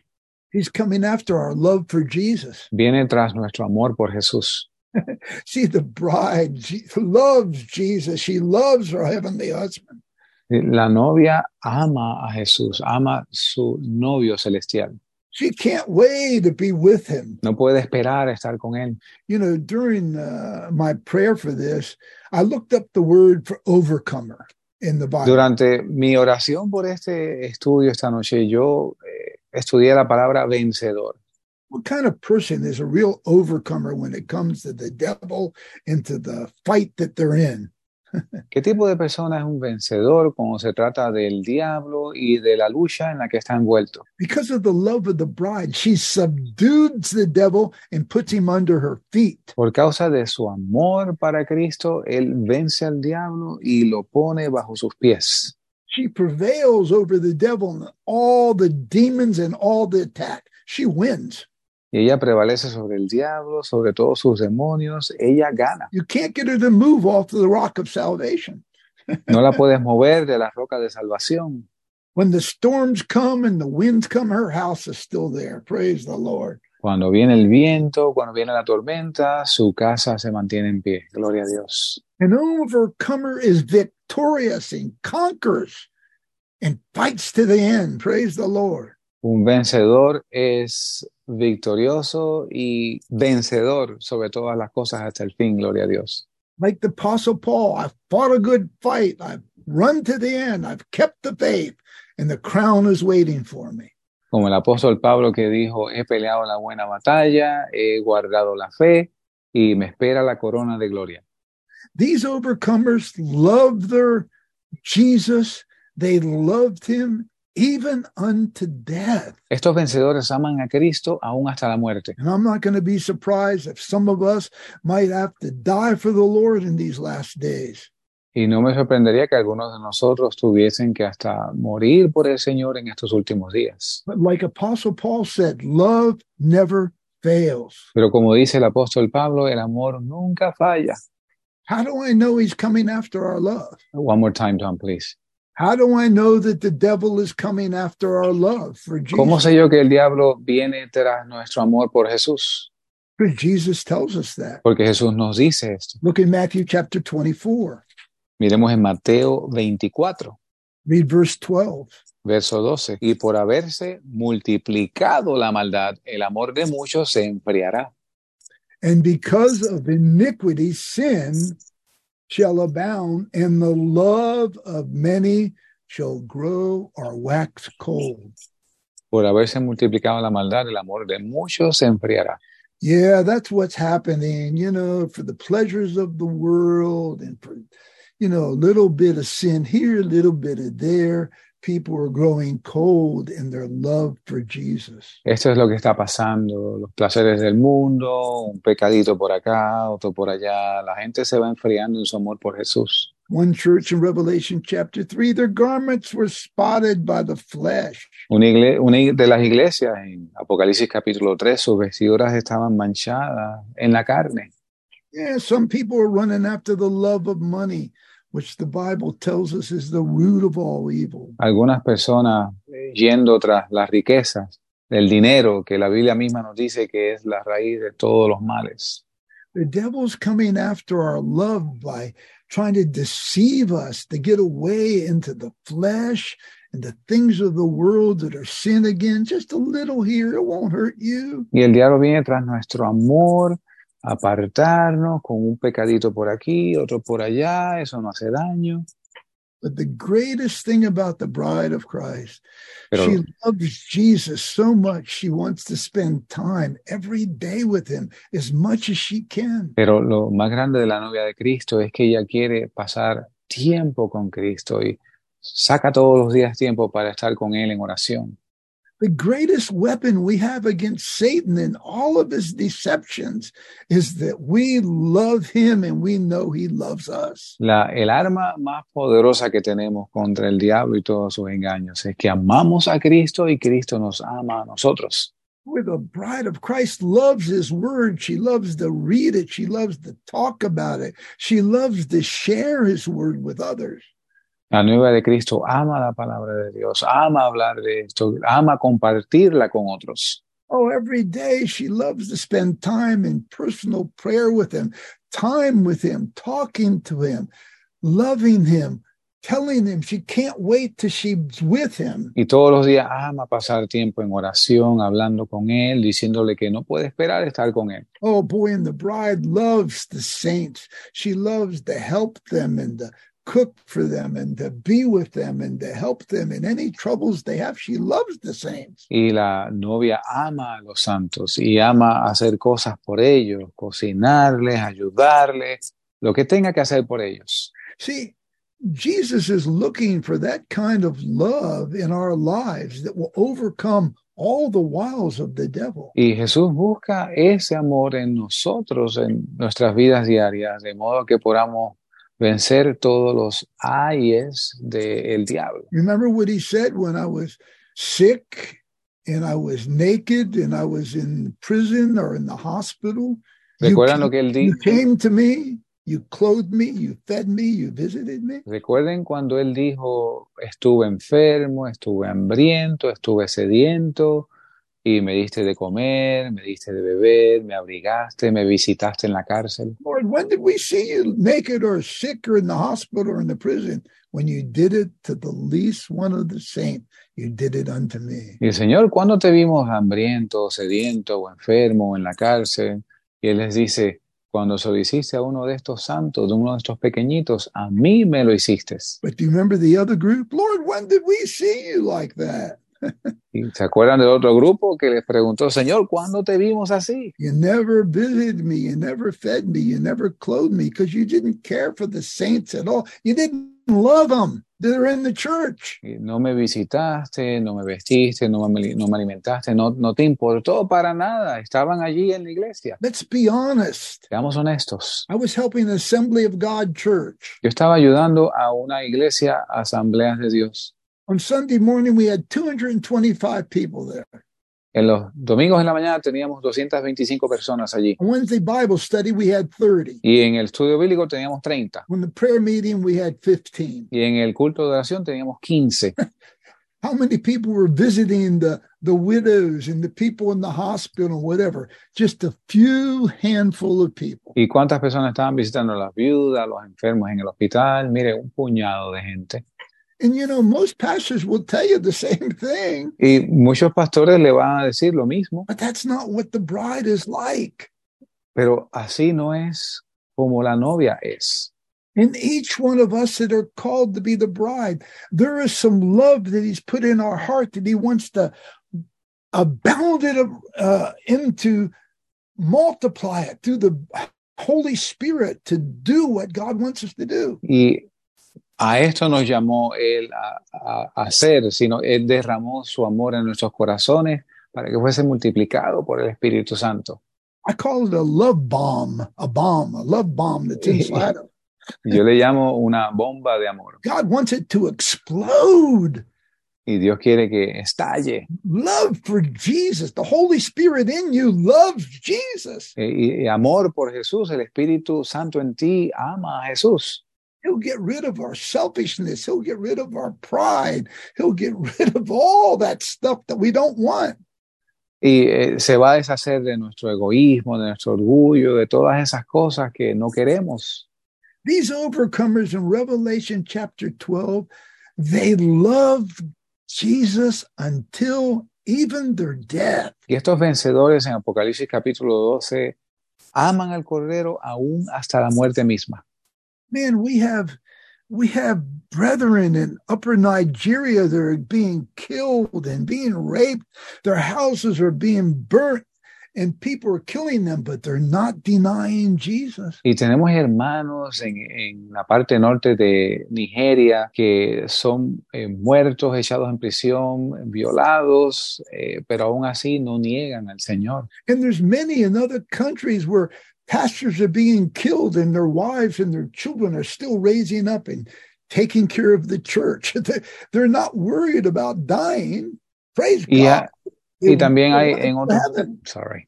Speaker 3: He's coming after our love for Jesus.
Speaker 2: viene tras nuestro amor por Jesús. *laughs*
Speaker 3: See, the bride loves Jesus. She loves her heavenly husband.
Speaker 2: La novia ama a Jesús, ama su novio celestial.
Speaker 3: She can't wait to be with him.
Speaker 2: No puede esperar a estar con él.
Speaker 3: You know, during uh, my prayer for this, I looked up the word for overcomer in the Bible.
Speaker 2: Durante mi oración por este estudio esta noche, yo eh, estudié la palabra vencedor.
Speaker 3: what kind of person is a real overcomer when it comes to the devil and to the fight that they're in?
Speaker 2: ¿Qué tipo de persona es un vencedor cuando se trata del diablo y de la lucha en la que está envuelto?
Speaker 3: Because of the love of the bride, she subdues the devil and puts him under her feet.
Speaker 2: Por causa de su amor para Cristo, él vence al diablo y lo pone bajo sus pies.
Speaker 3: She prevails over the devil and all the demons and all the attack. She wins.
Speaker 2: Y ella prevalece sobre el diablo, sobre todos sus demonios. Ella gana.
Speaker 3: You can't get her to move off the rock of salvation. *laughs*
Speaker 2: No la puedes mover de la roca de salvación.
Speaker 3: When the storms come and the winds come, her house is still there. Praise the Lord.
Speaker 2: Cuando viene el viento, cuando viene la tormenta, su casa se mantiene en pie. Gloria a Dios.
Speaker 3: An overcomer is victorious and conquers and fights to the end. Praise the Lord.
Speaker 2: Un vencedor es victorioso y vencedor sobre todas las cosas hasta el fin. Gloria a Dios.
Speaker 3: Like the Apostle Paul, I've fought a good fight. I've run to the end. I've kept the faith, and the crown is waiting for me.
Speaker 2: Como el apóstol Pablo que dijo, he peleado la buena batalla, he guardado la fe y me espera la corona de gloria.
Speaker 3: These overcomers loved their Jesus. They loved him even unto death.
Speaker 2: Estos vencedores aman a Cristo aún hasta la muerte.
Speaker 3: And I'm not going to be surprised if some of us might have to die for the Lord in these last days.
Speaker 2: Y no me sorprendería que algunos de nosotros tuviesen que hasta morir por el Señor en estos últimos días.
Speaker 3: But like Apostle Paul said, love never fails.
Speaker 2: Pero como dice el apóstol Pablo, el amor nunca falla.
Speaker 3: How do I know he's coming after our love?
Speaker 2: One more time, Tom, please.
Speaker 3: How do I know that the devil is coming after our love for Jesus?
Speaker 2: ¿Cómo sé yo que el diablo viene tras nuestro amor por Jesús?
Speaker 3: Jesus tells us that.
Speaker 2: Porque Jesús nos dice esto.
Speaker 3: Look in Matthew chapter 24.
Speaker 2: Miremos en Mateo 24,
Speaker 3: Read verse 12.
Speaker 2: verso 12. Y por haberse multiplicado la maldad, el amor de muchos se enfriará.
Speaker 3: And because of iniquity, sin shall abound, and the love of many shall grow or wax cold.
Speaker 2: Por haberse multiplicado la maldad, el amor de muchos se enfriará.
Speaker 3: Yeah, that's what's happening, you know, for the pleasures of the world and for, you know, a little bit of sin here, a little bit of there. People are growing cold in their love for Jesus.
Speaker 2: Esto es lo que está pasando, los placeres del mundo, un pecadito por acá, otro por allá. La gente se va enfriando en su amor por Jesús.
Speaker 3: One church in Revelation chapter 3, their garments were spotted by the flesh.
Speaker 2: Una, igle- una de las iglesias en Apocalipsis capítulo 3, sus vestiduras estaban manchadas en la carne.
Speaker 3: Yeah, some people are running after the love of money, which the Bible tells us is the root of all evil.
Speaker 2: Algunas personas yendo tras las riquezas del dinero, que la Biblia misma nos dice que es la raíz de todos los males.
Speaker 3: The devil's coming after our love by trying to deceive us to get away into the flesh and the things of the world that are sin again. Just a little here, it won't hurt you.
Speaker 2: Y el diablo viene tras nuestro amor, apartarnos con un pecadito por aquí, otro por allá, eso no hace daño.
Speaker 3: But the greatest thing about the bride of Christ,
Speaker 2: Pero,
Speaker 3: she loves Jesus so much, she wants to spend time every day with him as much as she can.
Speaker 2: pero lo más grande de la novia de Cristo es que ella quiere pasar tiempo con Cristo y saca todos los días tiempo para estar con Él en oración.
Speaker 3: The greatest weapon we have against Satan and all of his deceptions is that we love him and we know he loves us.
Speaker 2: La, el arma más poderosa que tenemos contra el diablo y todos sus engaños es que amamos a Cristo y Cristo nos ama a nosotros.
Speaker 3: Where the bride of Christ loves his word, she loves to read it, she loves to talk about it, she loves to share his word with others.
Speaker 2: La nueva de Cristo ama la palabra de Dios, ama hablar de esto, ama compartirla con otros.
Speaker 3: Oh, every day she loves to spend time in personal prayer with him, time with him, talking to him, loving him, telling him she can't wait till she's with him.
Speaker 2: Y todos los días ama pasar tiempo en oración, hablando con Él, diciéndole que no puede esperar estar con Él.
Speaker 3: Oh boy, and the bride loves the saints. She loves to help them and to cook for them and to be with them and to help them in any troubles they have. She loves the saints.
Speaker 2: Y la novia ama a los santos y ama hacer cosas por ellos, cocinarles, ayudarles, lo que tenga que hacer por ellos.
Speaker 3: See, Jesus is looking for that kind of love in our lives that will overcome all the wiles of the devil.
Speaker 2: Y Jesús busca ese amor en nosotros, en nuestras vidas diarias, de modo que podamos vencer todos los ayes del diablo.
Speaker 3: Remember what he said when I was sick and I was naked and I was in prison or in the hospital? You
Speaker 2: ¿Recuerdan lo que él
Speaker 3: You
Speaker 2: dijo?
Speaker 3: came to me, you clothed me, you fed me, you visited me.
Speaker 2: Recuerden cuando él dijo, estuve enfermo, estuve hambriento, estuve sediento, y me diste de comer, me diste de beber, me abrigaste, me visitaste en la cárcel.
Speaker 3: Lord, when did we see you naked or sick or in the hospital or in the prison? When you did it to the least one of the saints, you did it unto me.
Speaker 2: Y el Señor, ¿cuándo te vimos hambriento, sediento o enfermo o en la cárcel? Y Él les dice, cuando se lo hiciste a uno de estos santos, de uno de estos pequeñitos, a mí me lo hiciste.
Speaker 3: But do you remember the other group? Lord, when did we see you like that?
Speaker 2: ¿Y se acuerdan del otro grupo que les preguntó, Señor, ¿cuándo te vimos así?
Speaker 3: You never visited me, you never fed me, you never clothed me because you didn't care for the saints at all. You didn't love them. They're in the church.
Speaker 2: No me visitaste, no me vestiste, no me, no me alimentaste, no, no te importó para nada. Estaban allí en la iglesia.
Speaker 3: Let's be honest.
Speaker 2: Seamos honestos.
Speaker 3: I was helping the Assembly of God Church.
Speaker 2: Yo estaba ayudando a una iglesia, asambleas de Dios.
Speaker 3: On Sunday morning, we had 225 people there.
Speaker 2: En los domingos en la mañana teníamos 225 personas allí.
Speaker 3: On Wednesday Bible study, we had 30.
Speaker 2: Y en el estudio bíblico teníamos 30.
Speaker 3: On the prayer meeting, we had 15.
Speaker 2: Y en el culto de oración teníamos 15. *laughs*
Speaker 3: How many people were visiting the, the widows and the people in the hospital and whatever? Just a few handful of people.
Speaker 2: ¿Y cuántas personas estaban visitando a las viudas, los enfermos en el hospital? Mire, un puñado de gente.
Speaker 3: And you know, most pastors will tell you the *laughs* same thing,
Speaker 2: Y muchos pastores le van a decir lo mismo,
Speaker 3: but that's not what the bride is like.
Speaker 2: pero así no es como la novia es.
Speaker 3: In each one of us that are called to be the bride, there is some love that He's put in our heart that He wants to abound it uh, into, multiply it through the Holy Spirit to do what God wants us to do.
Speaker 2: Y a esto nos llamó Él a, a- a hacer, sino Él derramó su amor en nuestros corazones para que fuese multiplicado por el Espíritu Santo.
Speaker 3: I call it a love bomb, a bomb, a love bomb that's inside of. *laughs*
Speaker 2: Yo le llamo una bomba de amor.
Speaker 3: God wants it to explode.
Speaker 2: Y Dios quiere que estalle.
Speaker 3: Love for Jesus. The Holy Spirit in you loves Jesus.
Speaker 2: Y, y amor por Jesús, el Espíritu Santo en ti ama a Jesús.
Speaker 3: He'll get rid of our selfishness. He'll get rid of our pride. He'll get *laughs* rid of all that stuff that we don't want.
Speaker 2: Y eh, se va a deshacer de nuestro egoísmo, de nuestro orgullo, de todas esas cosas que no queremos.
Speaker 3: These overcomers in Revelation chapter 12, they loved Jesus until even their death.
Speaker 2: Y estos vencedores en Apocalipsis capítulo 12 aman al Cordero aún hasta la muerte misma.
Speaker 3: Man, we have we have brethren in upper Nigeria that are being killed and being raped. Their houses are being burnt and people are killing them, but they're not denying Jesus.
Speaker 2: Y tenemos hermanos en, en la parte norte de Nigeria que son eh, muertos, echados en prisión, violados, eh, pero aún así no niegan al Señor.
Speaker 3: And there's many in other countries where pastors are being killed and their wives and their children are still raising up and taking care of the church. *laughs* They're- not worried about dying. Praise God.
Speaker 2: ha- y también hay en otros, sorry,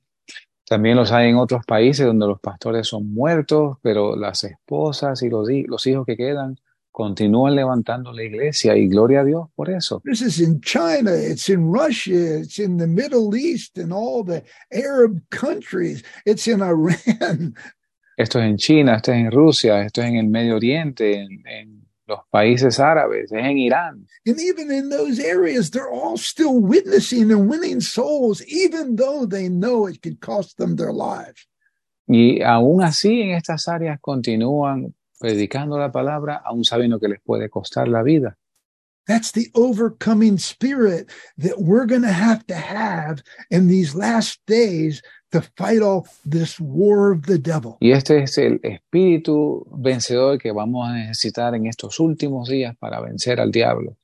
Speaker 2: también los hay en otros países donde los pastores son muertos, pero las esposas y los, los hijos que quedan continúan levantando la iglesia y gloria a Dios por eso.
Speaker 3: This is in China, it's in Russia, it's in the Middle East and all the Arab countries, it's in Iran. *laughs*
Speaker 2: Esto es en China, esto es en Rusia, esto es en el Medio Oriente, en, en los países árabes, es en Irán.
Speaker 3: And even in those areas, they're all still witnessing and winning souls, even though they know it could cost them their lives.
Speaker 2: Y aún así en estas áreas continúan predicando la palabra, aún sabiendo que les puede costar la vida.
Speaker 3: That's the overcoming spirit that we're going to have to have in these last days to fight off this war of the devil.
Speaker 2: Y este es el espíritu vencedor que vamos a necesitar en estos últimos días para vencer al diablo.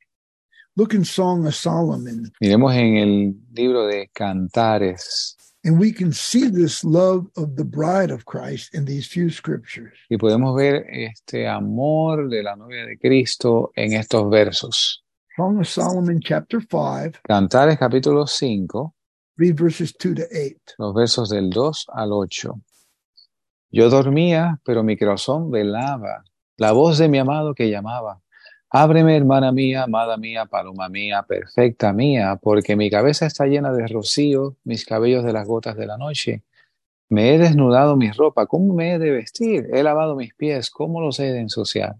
Speaker 3: Look in Song of Solomon.
Speaker 2: Miremos en el libro de Cantares,
Speaker 3: And we can see this love of the bride of Christ in these few scriptures.
Speaker 2: Y podemos ver este amor de la novia de Cristo en estos versos.
Speaker 3: Song of Solomon, chapter 5,
Speaker 2: Cantares capítulo 5,
Speaker 3: read verses 2 to 8.
Speaker 2: los versos del 2 al 8. Yo dormía, pero mi corazón velaba, la voz de mi amado que llamaba. Ábreme, hermana mía, amada mía, paloma mía, perfecta mía, porque mi cabeza está llena de rocío, mis cabellos de las gotas de la noche. Me he desnudado mi ropa, ¿cómo me he de vestir? He lavado mis pies, ¿cómo los he de ensuciar?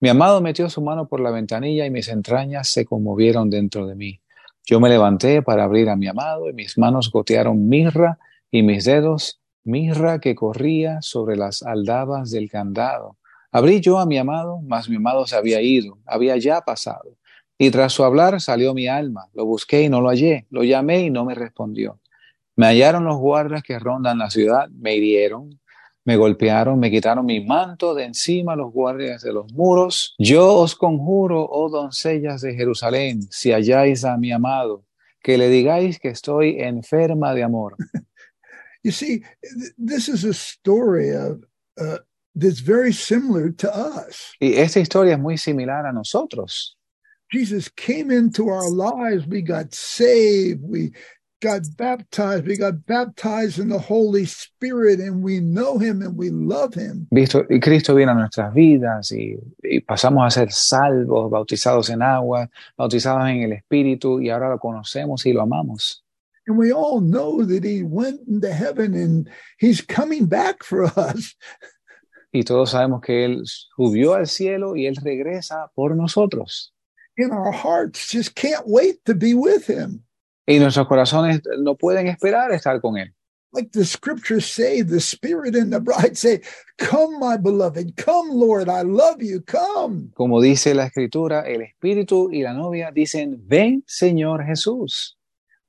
Speaker 2: Mi amado metió su mano por la ventanilla y mis entrañas se conmovieron dentro de mí. Yo me levanté para abrir a mi amado y mis manos gotearon mirra y mis dedos mirra que corría sobre las aldabas del candado. Abrí yo a mi amado, mas mi amado se había ido, había ya pasado. Y tras su hablar salió mi alma, lo busqué y no lo hallé, lo llamé y no me respondió. Me hallaron los guardas que rondan la ciudad, me hirieron, me golpearon, me quitaron mi manto de encima los guardias de los muros. Yo os conjuro, oh doncellas de Jerusalén, si halláis a mi amado, que le digáis que estoy enferma de amor. *laughs*
Speaker 3: You see, th- this is a story of uh, that's very similar to us.
Speaker 2: Y esta historia es muy similar a nosotros.
Speaker 3: Jesus came into our lives. We got saved. We got baptized. We got baptized in the Holy Spirit, and we know Him and we love Him.
Speaker 2: Visto, y Cristo viene a nuestras vidas y, y pasamos a ser salvos, bautizados en agua, bautizados en el Espíritu y ahora lo conocemos y lo amamos.
Speaker 3: And we all know that He went into heaven and He's coming back for us. *laughs*
Speaker 2: Y todos sabemos que Él subió al cielo y Él regresa por nosotros.
Speaker 3: And our hearts just can't wait to be with Him.
Speaker 2: Y nuestros corazones no pueden esperar estar con Él.
Speaker 3: Like the scriptures say, the Spirit and the bride say, Come, my beloved, come, Lord, I love you, come.
Speaker 2: Como dice la Escritura, el Espíritu y la novia dicen, ven Señor Jesús.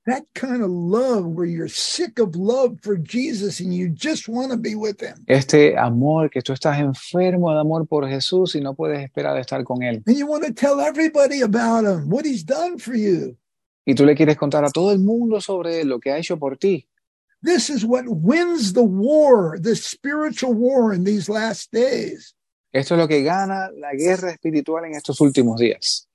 Speaker 3: That kind of love where you're sick of love for Jesus and you just want to be with Him.
Speaker 2: Este amor que tú estás enfermo de amor por Jesús y no puedes esperar estar con Él.
Speaker 3: And you want to tell everybody about Him, what He's done for you.
Speaker 2: Y tú le quieres contar a todo el mundo sobre lo que ha hecho por ti.
Speaker 3: This is what wins the war, the spiritual war in these last days.
Speaker 2: Esto es lo que gana la guerra espiritual en estos últimos días.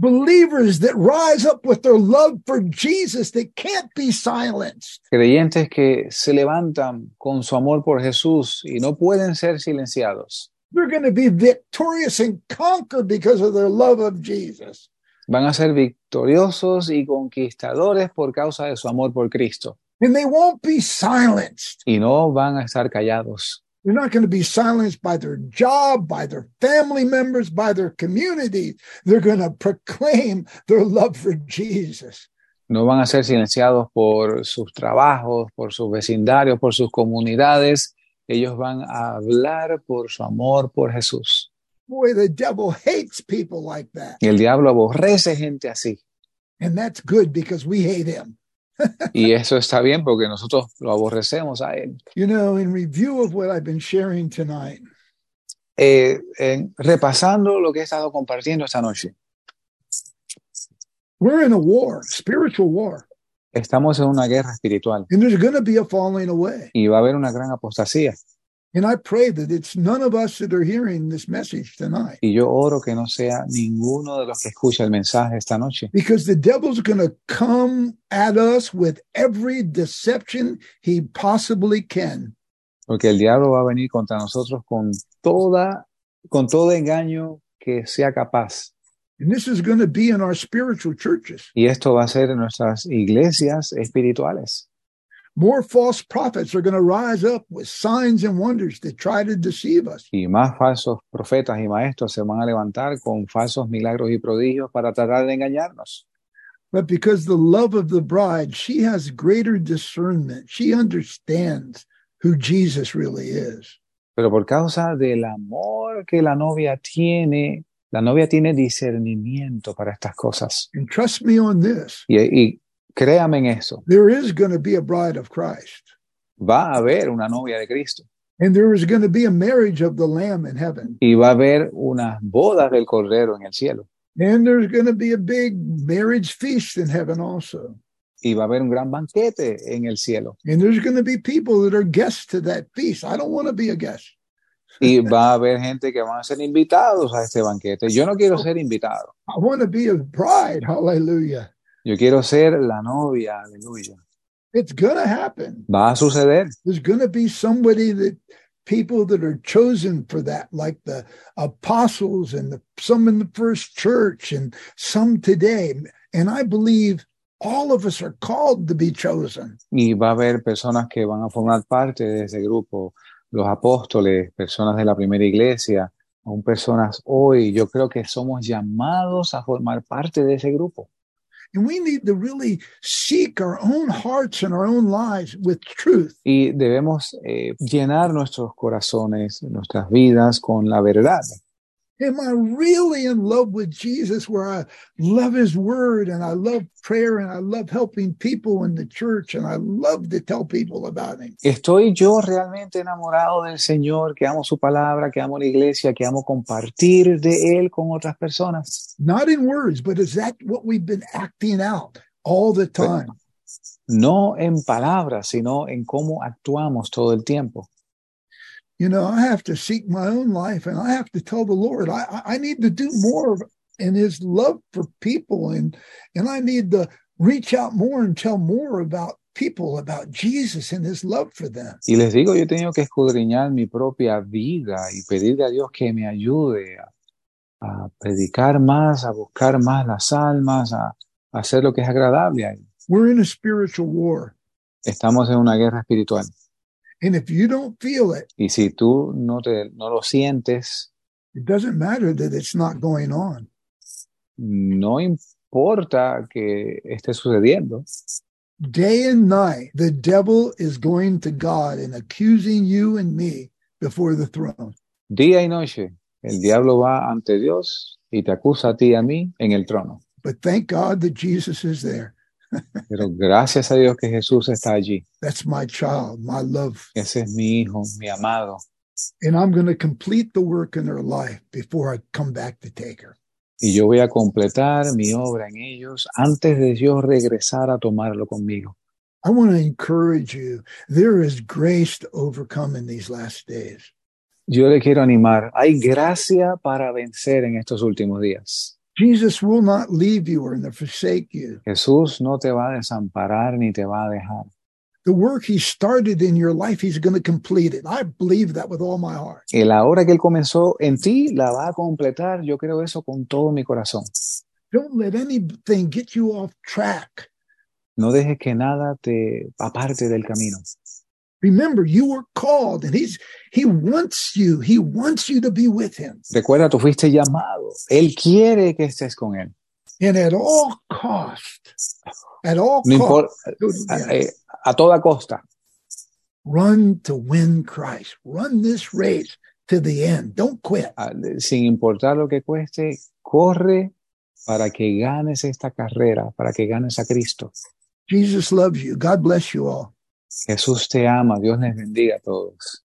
Speaker 3: Believers that rise up with their love for Jesus that can't be silenced.
Speaker 2: Creyentes que se levantan con su amor por Jesús y no pueden ser silenciados.
Speaker 3: They're going to be victorious and conquer because of their love of Jesus.
Speaker 2: Van a ser victoriosos y conquistadores por causa de su amor por Cristo.
Speaker 3: And they won't be silenced.
Speaker 2: Y no van a estar callados.
Speaker 3: They're not going to be silenced by their job, by their family members, by their community. They're going to proclaim their love for Jesus.
Speaker 2: No van a ser silenciados por sus trabajos, por sus vecindarios, por sus comunidades. Ellos van a hablar por su amor por Jesús.
Speaker 3: Boy, the devil hates people like that.
Speaker 2: Y el diablo aborrece gente así.
Speaker 3: And that's good because we hate him.
Speaker 2: Y eso está bien porque nosotros lo aborrecemos a él.
Speaker 3: You know, in review of what I've been sharing tonight,
Speaker 2: Eh, en- repasando lo que he estado compartiendo esta noche,
Speaker 3: we're in a war, spiritual war,
Speaker 2: estamos en una guerra espiritual
Speaker 3: and there's going to be a falling away.
Speaker 2: y va a haber una gran apostasía.
Speaker 3: And I pray that it's none of us that are hearing this message tonight
Speaker 2: Y yo oro que no sea ninguno de los que escucha el mensaje esta noche,
Speaker 3: because the devil's going to come at us with every deception he possibly can.
Speaker 2: porque el diablo va a venir contra nosotros con toda, con todo engaño que sea capaz.
Speaker 3: And this is going to be in our spiritual churches.
Speaker 2: Y esto va a ser en nuestras iglesias espirituales.
Speaker 3: More false prophets are going to rise up with signs and wonders to try to deceive us.
Speaker 2: Y más falsos profetas y maestros se van a levantar con falsos milagros y prodigios para tratar de engañarnos.
Speaker 3: But because the love of the bride, she has greater discernment. She understands who Jesus really is.
Speaker 2: Pero por causa del amor que la novia tiene, la novia tiene discernimiento para estas cosas.
Speaker 3: And trust me on this
Speaker 2: Y, y créame en eso,
Speaker 3: there is going to be a bride of Christ,
Speaker 2: va a haber una novia de Cristo
Speaker 3: and there is going to be a marriage of the Lamb in heaven,
Speaker 2: y va a haber unas bodas del Cordero en el cielo.
Speaker 3: and there's going to be a big marriage feast in heaven also.
Speaker 2: y va a haber un gran banquete en el cielo.
Speaker 3: And there's going to be people that are guests to that feast. I don't want to be a guest.
Speaker 2: Y va a haber gente que van a ser invitados a este banquete. Yo no quiero ser invitado.
Speaker 3: I want to be a bride. Hallelujah.
Speaker 2: Yo quiero ser la novia. Aleluya.
Speaker 3: It's to happen.
Speaker 2: Va a suceder.
Speaker 3: There's going to be somebody that people that are chosen for that, like the apostles and the, some in the first church and some today. And I believe all of us are called to be chosen.
Speaker 2: Y va a haber personas que van a formar parte de ese grupo. Los apóstoles, personas de la primera iglesia, aún personas hoy. Yo creo que somos llamados a formar parte de ese grupo. Y debemos eh, llenar nuestros corazones, nuestras vidas con la verdad.
Speaker 3: Am I really in love with Jesus where I love his word and I love prayer and I love helping people in the church and I love to tell people about him?
Speaker 2: ¿Estoy yo realmente enamorado del Señor, que amo su palabra, que amo la iglesia, que amo compartir de Él con otras personas?
Speaker 3: Not in words, but is that what we've been acting out all the time?
Speaker 2: No en palabras, sino en cómo actuamos todo el tiempo.
Speaker 3: You know, I have to seek my own life and I have to tell the Lord, I, I I need to do more in his love for people and and I need to reach out more and tell more about people about Jesus and his love for them.
Speaker 2: Y les digo, yo he tenido que escudriñar mi propia vida y pedirle a Dios que me ayude a, a predicar más, a buscar más las almas, a, a hacer lo que es agradable a Él.
Speaker 3: We're in a spiritual war.
Speaker 2: Estamos en una guerra espiritual.
Speaker 3: And if you don't feel it,
Speaker 2: Y si tú no, te, no lo sientes,
Speaker 3: it doesn't matter that it's not going on.
Speaker 2: no importa que esté sucediendo.
Speaker 3: Day and night, the devil is going to God and accusing you and me before the throne.
Speaker 2: Día y noche, el diablo va ante Dios y te acusa a ti y a mí en el trono.
Speaker 3: But thank God that Jesus is there.
Speaker 2: Pero gracias a Dios que Jesús está allí.
Speaker 3: That's my child, my love.
Speaker 2: Ese es mi hijo, mi amado.
Speaker 3: And I'm going to complete the work in her life before I come back to take her.
Speaker 2: Y yo voy a completar mi obra en ellos antes de yo regresar a tomarlo conmigo.
Speaker 3: I want to encourage you. There is grace to overcome in these last days.
Speaker 2: Yo le quiero animar. Hay gracia para vencer en estos últimos días.
Speaker 3: Jesus will not leave you or forsake you.
Speaker 2: Jesús no te va a desamparar ni te va a dejar.
Speaker 3: The work he started in your life, he's going to complete it. I believe that with all my heart.
Speaker 2: Y la obra que Él comenzó en ti la va a completar. Yo creo eso con todo mi corazón.
Speaker 3: Don't let anything get you off track.
Speaker 2: No dejes que nada te aparte del camino. Recuerda, tú fuiste llamado. Él quiere que estés con Él.
Speaker 3: And at all cost, at all
Speaker 2: No
Speaker 3: cost,
Speaker 2: a, a toda costa.
Speaker 3: run to win Christ. Run this race to the end. Don't quit.
Speaker 2: Ah, sin importar lo que cueste, corre para que ganes esta carrera, para que ganes a Cristo.
Speaker 3: Jesus loves you. God bless you all.
Speaker 2: Jesús te ama, Dios les bendiga a todos.